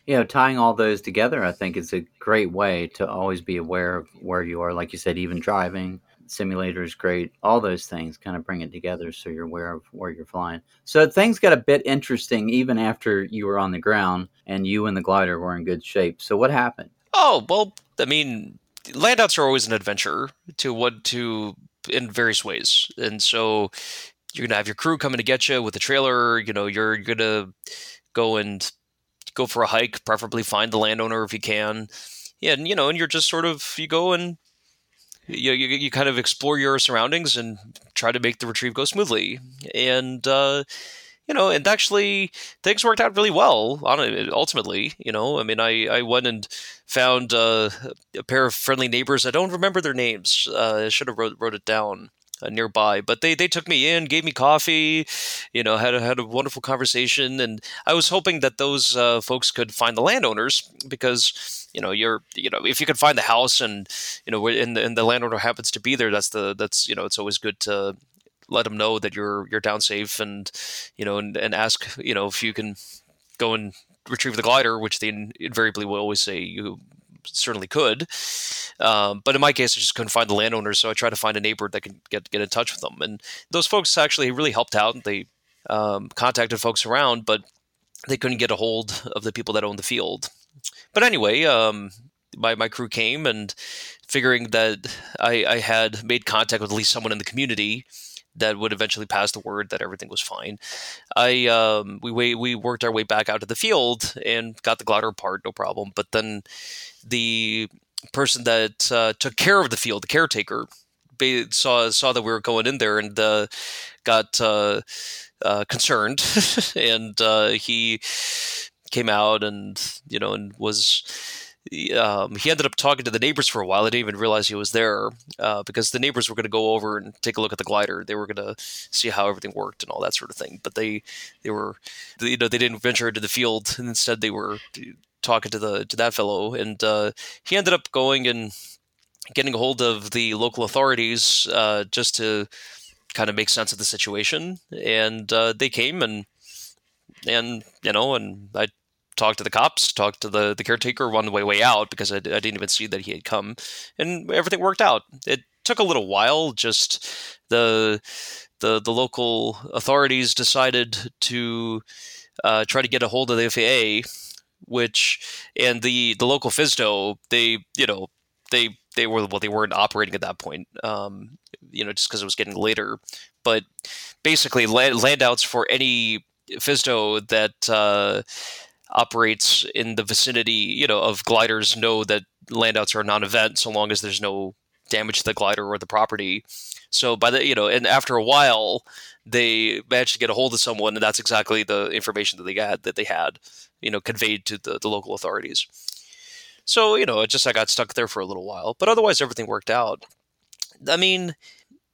You know, tying all those together, I think is a great way to always be aware of where you are. Like you said, even driving, simulator is great. All those things kind of bring it together so you're aware of where you're flying. So things got a bit interesting even after you were on the ground and you and the glider were in good shape. So what happened? Oh well, I mean, landouts are always an adventure to what to in various ways, and so you're gonna have your crew coming to get you with a trailer. You know, you're gonna go and go for a hike, preferably find the landowner if you can. Yeah, and you know, and you're just sort of you go and you, you, you kind of explore your surroundings and try to make the retrieve go smoothly. And uh, you know, and actually things worked out really well on it ultimately. You know, I mean, I, I went and found uh, a pair of friendly neighbors. I don't remember their names. Uh, I should have wrote, wrote it down. Uh, nearby. But they they took me in, gave me coffee, you know, had a, had a wonderful conversation, and I was hoping that those uh, folks could find the landowners because you know you're you know if you can find the house and you know and, and the landowner happens to be there, that's the that's you know it's always good to let them know that you're you're down safe and you know and, and ask you know if you can go and retrieve the glider, which they invariably will always say you certainly could. Um, but in my case, I just couldn't find the landowners, so I tried to find a neighbor that could get get in touch with them. And those folks actually really helped out. They um, contacted folks around, but they couldn't get a hold of the people that owned the field. But anyway, um, my my crew came and figuring that I, I had made contact with at least someone in the community that would eventually pass the word that everything was fine. I um, we we worked our way back out to the field and got the glider apart, no problem. But then the person that uh, took care of the field, the caretaker, saw saw that we were going in there and uh, got uh, uh concerned, *laughs* and uh, he came out and you know and was um, he ended up talking to the neighbors for a while. I didn't even realize he was there uh, because the neighbors were going to go over and take a look at the glider. They were going to see how everything worked and all that sort of thing. But they they were you know they didn't venture into the field and instead they were talking to the to that fellow and uh, he ended up going and getting a hold of the local authorities uh, just to kind of make sense of the situation. And uh, they came and and you know and I talked to the cops, talked to the, the caretaker on the way way out because I, I didn't even see that he had come, and everything worked out. It took a little while. Just the the the local authorities decided to uh, try to get a hold of the FAA, which and the the local FSDO they you know they they were well they weren't operating at that point um, you know just because it was getting later but basically land, landouts for any FSDO that uh, operates in the vicinity, you know, of gliders know that landouts are non-event so long as there's no damage to the glider or the property. So by the you know, and after a while, they managed to get a hold of someone, and that's exactly the information that they had that they had, you know, conveyed to the, the local authorities. So you know, it just I got stuck there for a little while, but otherwise everything worked out. I mean,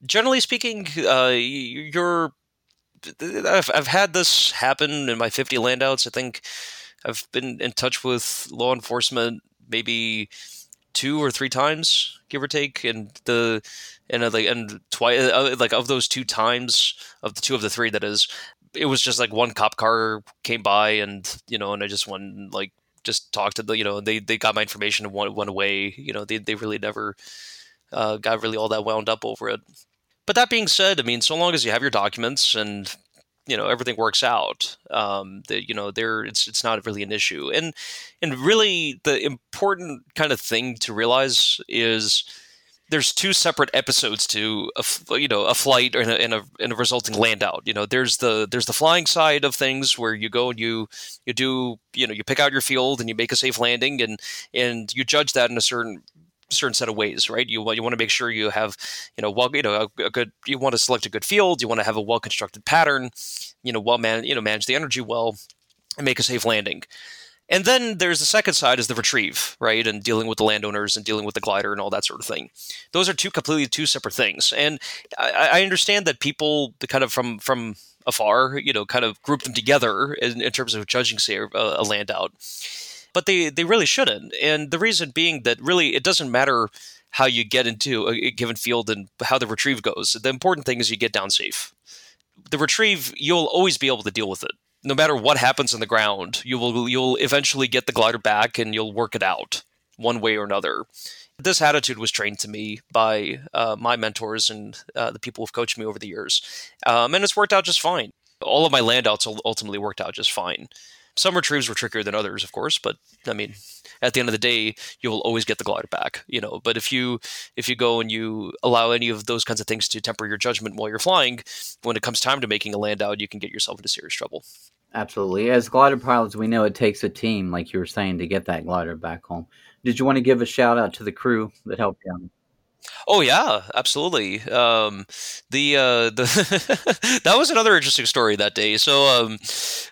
generally speaking, uh, you're I've, I've had this happen in my 50 landouts. I think I've been in touch with law enforcement maybe two or three times, give or take, and the and uh, like and twice uh, like of those two times of the two of the three that is, it was just like one cop car came by and you know and I just went like just talked to the you know they they got my information and went, went away you know they they really never uh, got really all that wound up over it. But that being said, I mean, so long as you have your documents and you know everything works out um that you know there it's it's not really an issue. And and really the important kind of thing to realize is there's two separate episodes to a, you know a flight and a, and a, and a resulting land out you know there's the there's the flying side of things where you go and you you do you know you pick out your field and you make a safe landing and and you judge that in a certain certain set of ways, right? You you want to make sure you have, you know, well, you know, a, a good. You want to select a good field. You want to have a well constructed pattern. You know, well man, you know, manage the energy well, and make a safe landing. And then there's the second side is the retrieve, right? And dealing with the landowners and dealing with the glider and all that sort of thing. Those are two completely two separate things. And I, I understand that people kind of from from afar, you know, kind of group them together in, in terms of judging, say, a, a land out but they they really shouldn't. And the reason being that really it doesn't matter how you get into a given field and how the retrieve goes. The important thing is you get down safe. The retrieve, you'll always be able to deal with it. No matter what happens on the ground, you will you'll eventually get the glider back and you'll work it out one way or another. This attitude was trained to me by uh, my mentors and uh, the people who've coached me over the years, um, and it's worked out just fine. All of my landouts ultimately worked out just fine. Some retrieves were trickier than others, of course, but I mean, at the end of the day, you will always get the glider back, you know. But if you if you go and you allow any of those kinds of things to temper your judgment while you're flying, when it comes time to making a land out, you can get yourself into serious trouble. Absolutely. As glider pilots, we know it takes a team, like you were saying, to get that glider back home. Did you want to give a shout out to the crew that helped you? Oh yeah, absolutely. Um, the uh, the *laughs* that was another interesting story that day. So um,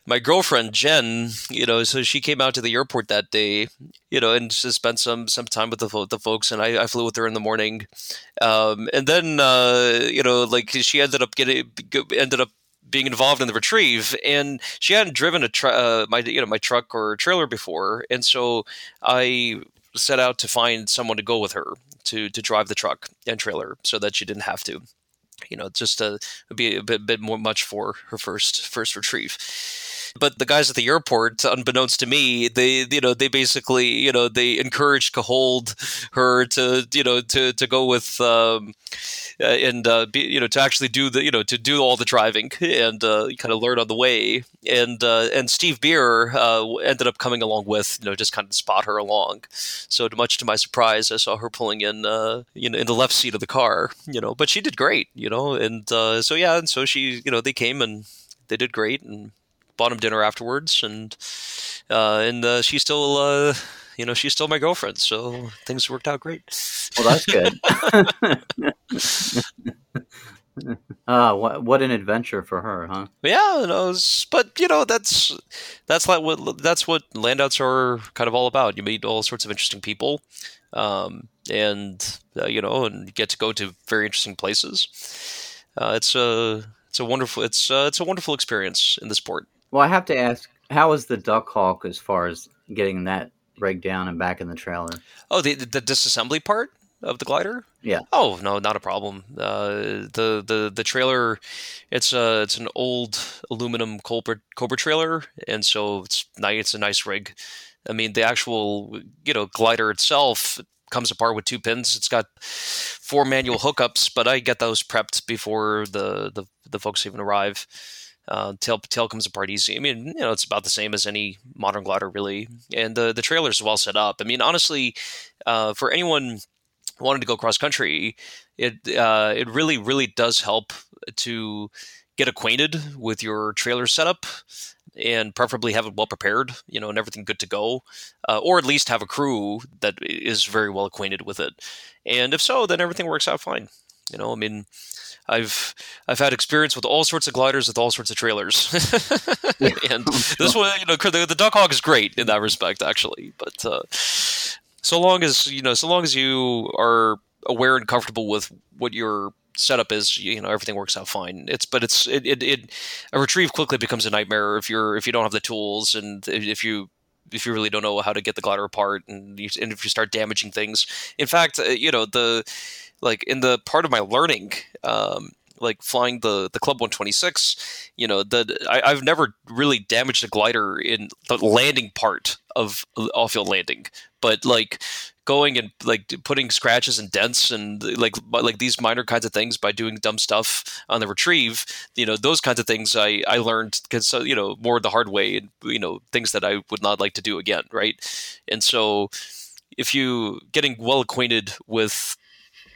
my girlfriend Jen, you know, so she came out to the airport that day, you know, and just spent some some time with the the folks, and I, I flew with her in the morning, um, and then uh, you know, like she ended up getting ended up being involved in the retrieve, and she hadn't driven a tr- uh, my you know my truck or trailer before, and so I set out to find someone to go with her to to drive the truck and trailer so that she didn't have to. You know just to be a bit, bit more much for her first first retrieve but the guys at the airport, unbeknownst to me, they you know they basically you know they encouraged Cahold her to you know to to go with um, uh, and uh, be, you know to actually do the you know to do all the driving and uh, kind of learn on the way. And uh, and Steve Beer uh, ended up coming along with you know just kind of spot her along. So much to my surprise, I saw her pulling in uh, you know in the left seat of the car. You know, but she did great. You know, and so yeah, and so she you know they came and they did great and bought him dinner afterwards, and uh, and uh, she's still uh, you know she's still my girlfriend, so things worked out great. Well, that's good. uh, *laughs* *laughs* what what an adventure for her, huh? Yeah, no, but you know that's that's like what that's what landouts are kind of all about. You meet all sorts of interesting people, um, and uh, you know, and get to go to very interesting places. Uh, it's a it's a wonderful it's uh, it's a wonderful experience in the sport. Well, I have to ask, how is the Duck Hawk as far as getting that rig down and back in the trailer? Oh, the the disassembly part of the glider? Yeah. Oh no, not a problem. Uh, the the the trailer, it's a it's an old aluminum Cobra Cobra trailer, and so it's nice. It's a nice rig. I mean, the actual you know glider itself comes apart with two pins. It's got four manual hookups, but I get those prepped before the the, the folks even arrive. Uh, tail tail comes apart easy. I mean, you know, it's about the same as any modern glider, really. And the the trailer is well set up. I mean, honestly, uh, for anyone wanting to go cross country, it uh, it really really does help to get acquainted with your trailer setup and preferably have it well prepared, you know, and everything good to go, uh, or at least have a crew that is very well acquainted with it. And if so, then everything works out fine. You know, I mean, I've I've had experience with all sorts of gliders with all sorts of trailers, *laughs* and *laughs* this one, you know, the, the Duck Hawk is great in that respect, actually. But uh, so long as you know, so long as you are aware and comfortable with what your setup is, you know, everything works out fine. It's but it's it, it, it a retrieve quickly becomes a nightmare if you're if you don't have the tools and if you if you really don't know how to get the glider apart and, you, and if you start damaging things. In fact, uh, you know the like in the part of my learning um, like flying the the club 126 you know the I, have never really damaged a glider in the landing part of off-field landing. But like going and like putting scratches and dents and like like these minor kinds of things by doing dumb stuff on the retrieve you know those kinds of things i i learned because uh, you know more the hard way and you know things that i would not like to do again right? And so if you getting well acquainted with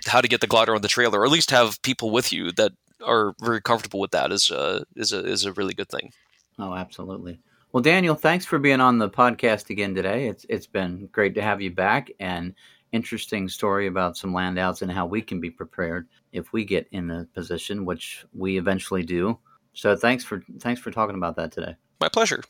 how to get the glider on the trailer, or at least have people with you that are very comfortable with that is a is a is a really good thing. Oh, absolutely. Well, Daniel, thanks for being on the podcast again today. It's it's been great to have you back and interesting story about some landouts and how we can be prepared if we get in the position, which we eventually do. So thanks for thanks for talking about that today. My pleasure.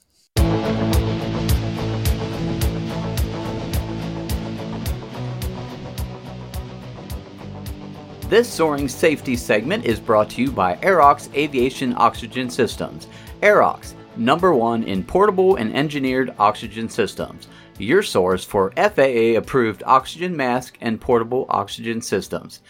This soaring safety segment is brought to you by Aerox Aviation Oxygen Systems. Aerox, number one in portable and engineered oxygen systems. Your source for FAA approved oxygen mask and portable oxygen systems.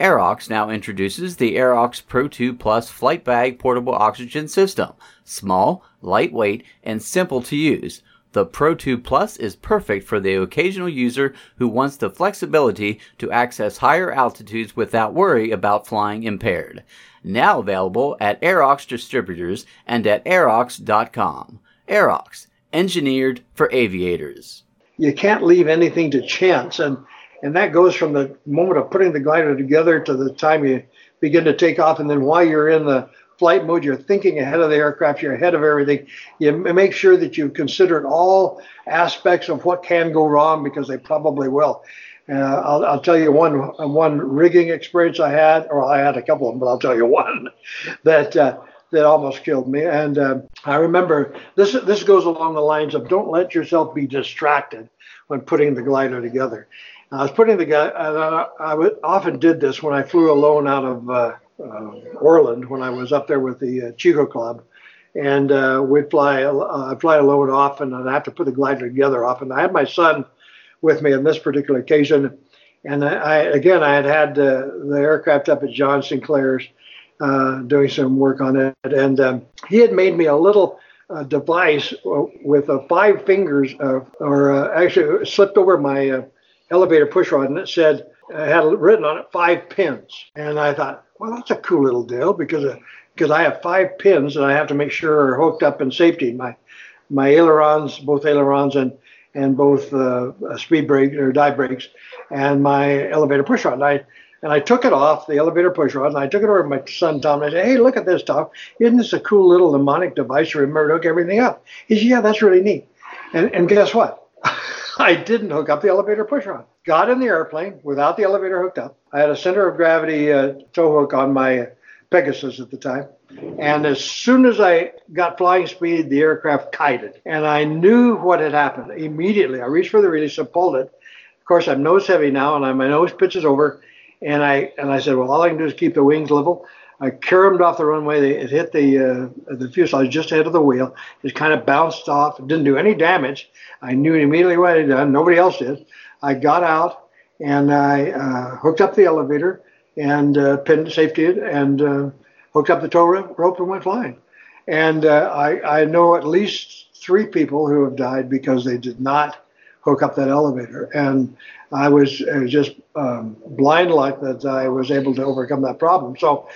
Aerox now introduces the Aerox Pro 2 Plus Flight Bag Portable Oxygen System. Small, lightweight, and simple to use. The Pro 2 Plus is perfect for the occasional user who wants the flexibility to access higher altitudes without worry about flying impaired. Now available at Aerox distributors and at aerox.com. Aerox, engineered for aviators. You can't leave anything to chance, and and that goes from the moment of putting the glider together to the time you begin to take off, and then while you're in the flight mode, you're thinking ahead of the aircraft, you're ahead of everything. You make sure that you've considered all aspects of what can go wrong because they probably will. Uh, I'll, I'll tell you one one rigging experience I had, or I had a couple of them, but I'll tell you *laughs* one that uh, that almost killed me. And uh, I remember this this goes along the lines of don't let yourself be distracted when putting the glider together. I was putting the guy, I, I would, often did this when I flew alone out of uh, Orland when I was up there with the uh, Chico Club. And uh, we'd fly, uh, fly alone often and I'd have to put the glider together often. And I had my son with me on this particular occasion. And I, I again, I had had uh, the aircraft up at John Sinclair's uh, doing some work on it. And um, he had made me a little uh, device with uh, five fingers, or actually slipped over my elevator push rod, and it said, it had written on it five pins. And I thought, well, that's a cool little deal because because I have five pins and I have to make sure are hooked up in safety. My my ailerons, both ailerons and and both uh, speed brake or dive brakes, and my elevator push rod. And I and I took it off the elevator push rod and I took it over to my son Tom. And I said, "Hey, look at this, Tom! Isn't this a cool little mnemonic device to remember to hook everything up?" He said, "Yeah, that's really neat." And and guess what? *laughs* I didn't hook up the elevator push rod. Got in the airplane without the elevator hooked up. I had a center of gravity uh, tow hook on my Pegasus at the time. And as soon as I got flying speed, the aircraft kited. And I knew what had happened immediately. I reached for the release and pulled it. Of course, I'm nose heavy now, and my nose pitches over. And I and I said, well, all I can do is keep the wings level. I caromed off the runway. It hit the uh, the fuselage just ahead of the wheel. It kind of bounced off. It didn't do any damage. I knew immediately what it had done. Nobody else did. I got out and I uh, hooked up the elevator and uh, pinned safety it and uh, hooked up the tow rope and went flying. And uh, I, I know at least three people who have died because they did not hook up that elevator. And I was, was just um, blind luck that I was able to overcome that problem. So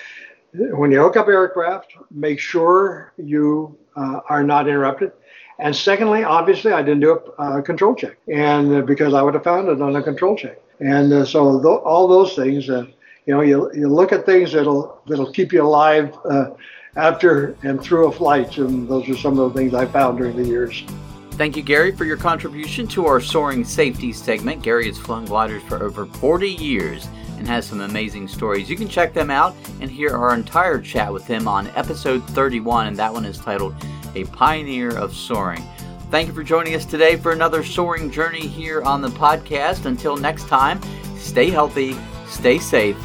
when you hook up aircraft, make sure you uh, are not interrupted. And secondly, obviously, I didn't do a, control check, and uh, because I would have found it on a control check. And uh, so th- all those things, uh, you know, you, you look at things that'll that'll keep you alive uh, after and through a flight, and those are some of the things I found during the years. Thank you, Gary, for your contribution to our soaring safety segment. Gary has flown gliders for over 40 years and has some amazing stories. You can check them out and hear our entire chat with him on episode 31, and that one is titled A Pioneer of Soaring. Thank you for joining us today for another soaring journey here on the podcast. Until next time, stay healthy, stay safe,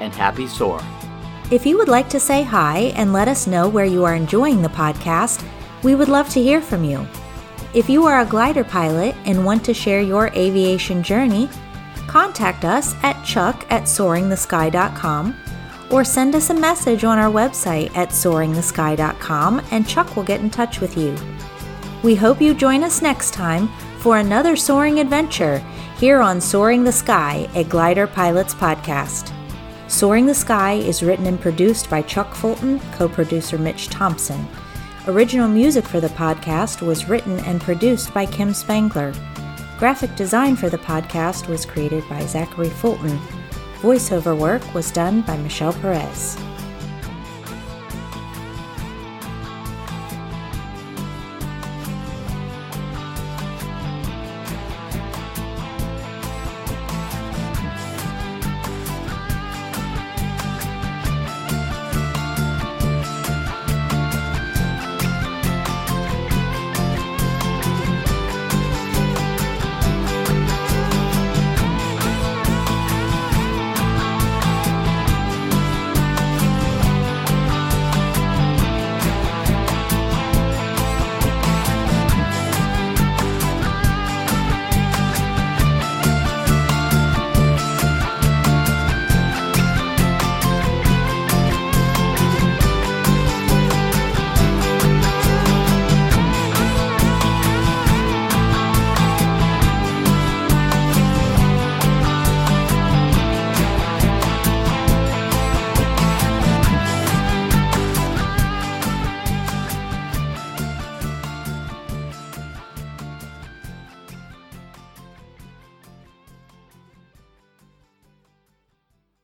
and happy soaring. If you would like to say hi and let us know where you are enjoying the podcast, we would love to hear from you. If you are a glider pilot and want to share your aviation journey, contact us at chuck at soaringthesky.com or send us a message on our website at soaringthesky.com and Chuck will get in touch with you. We hope you join us next time for another soaring adventure here on Soaring the Sky, a Glider Pilots podcast. Soaring the Sky is written and produced by Chuck Fulton, co producer Mitch Thompson. Original music for the podcast was written and produced by Kim Spangler. Graphic design for the podcast was created by Zachary Fulton. Voiceover work was done by Michelle Perez.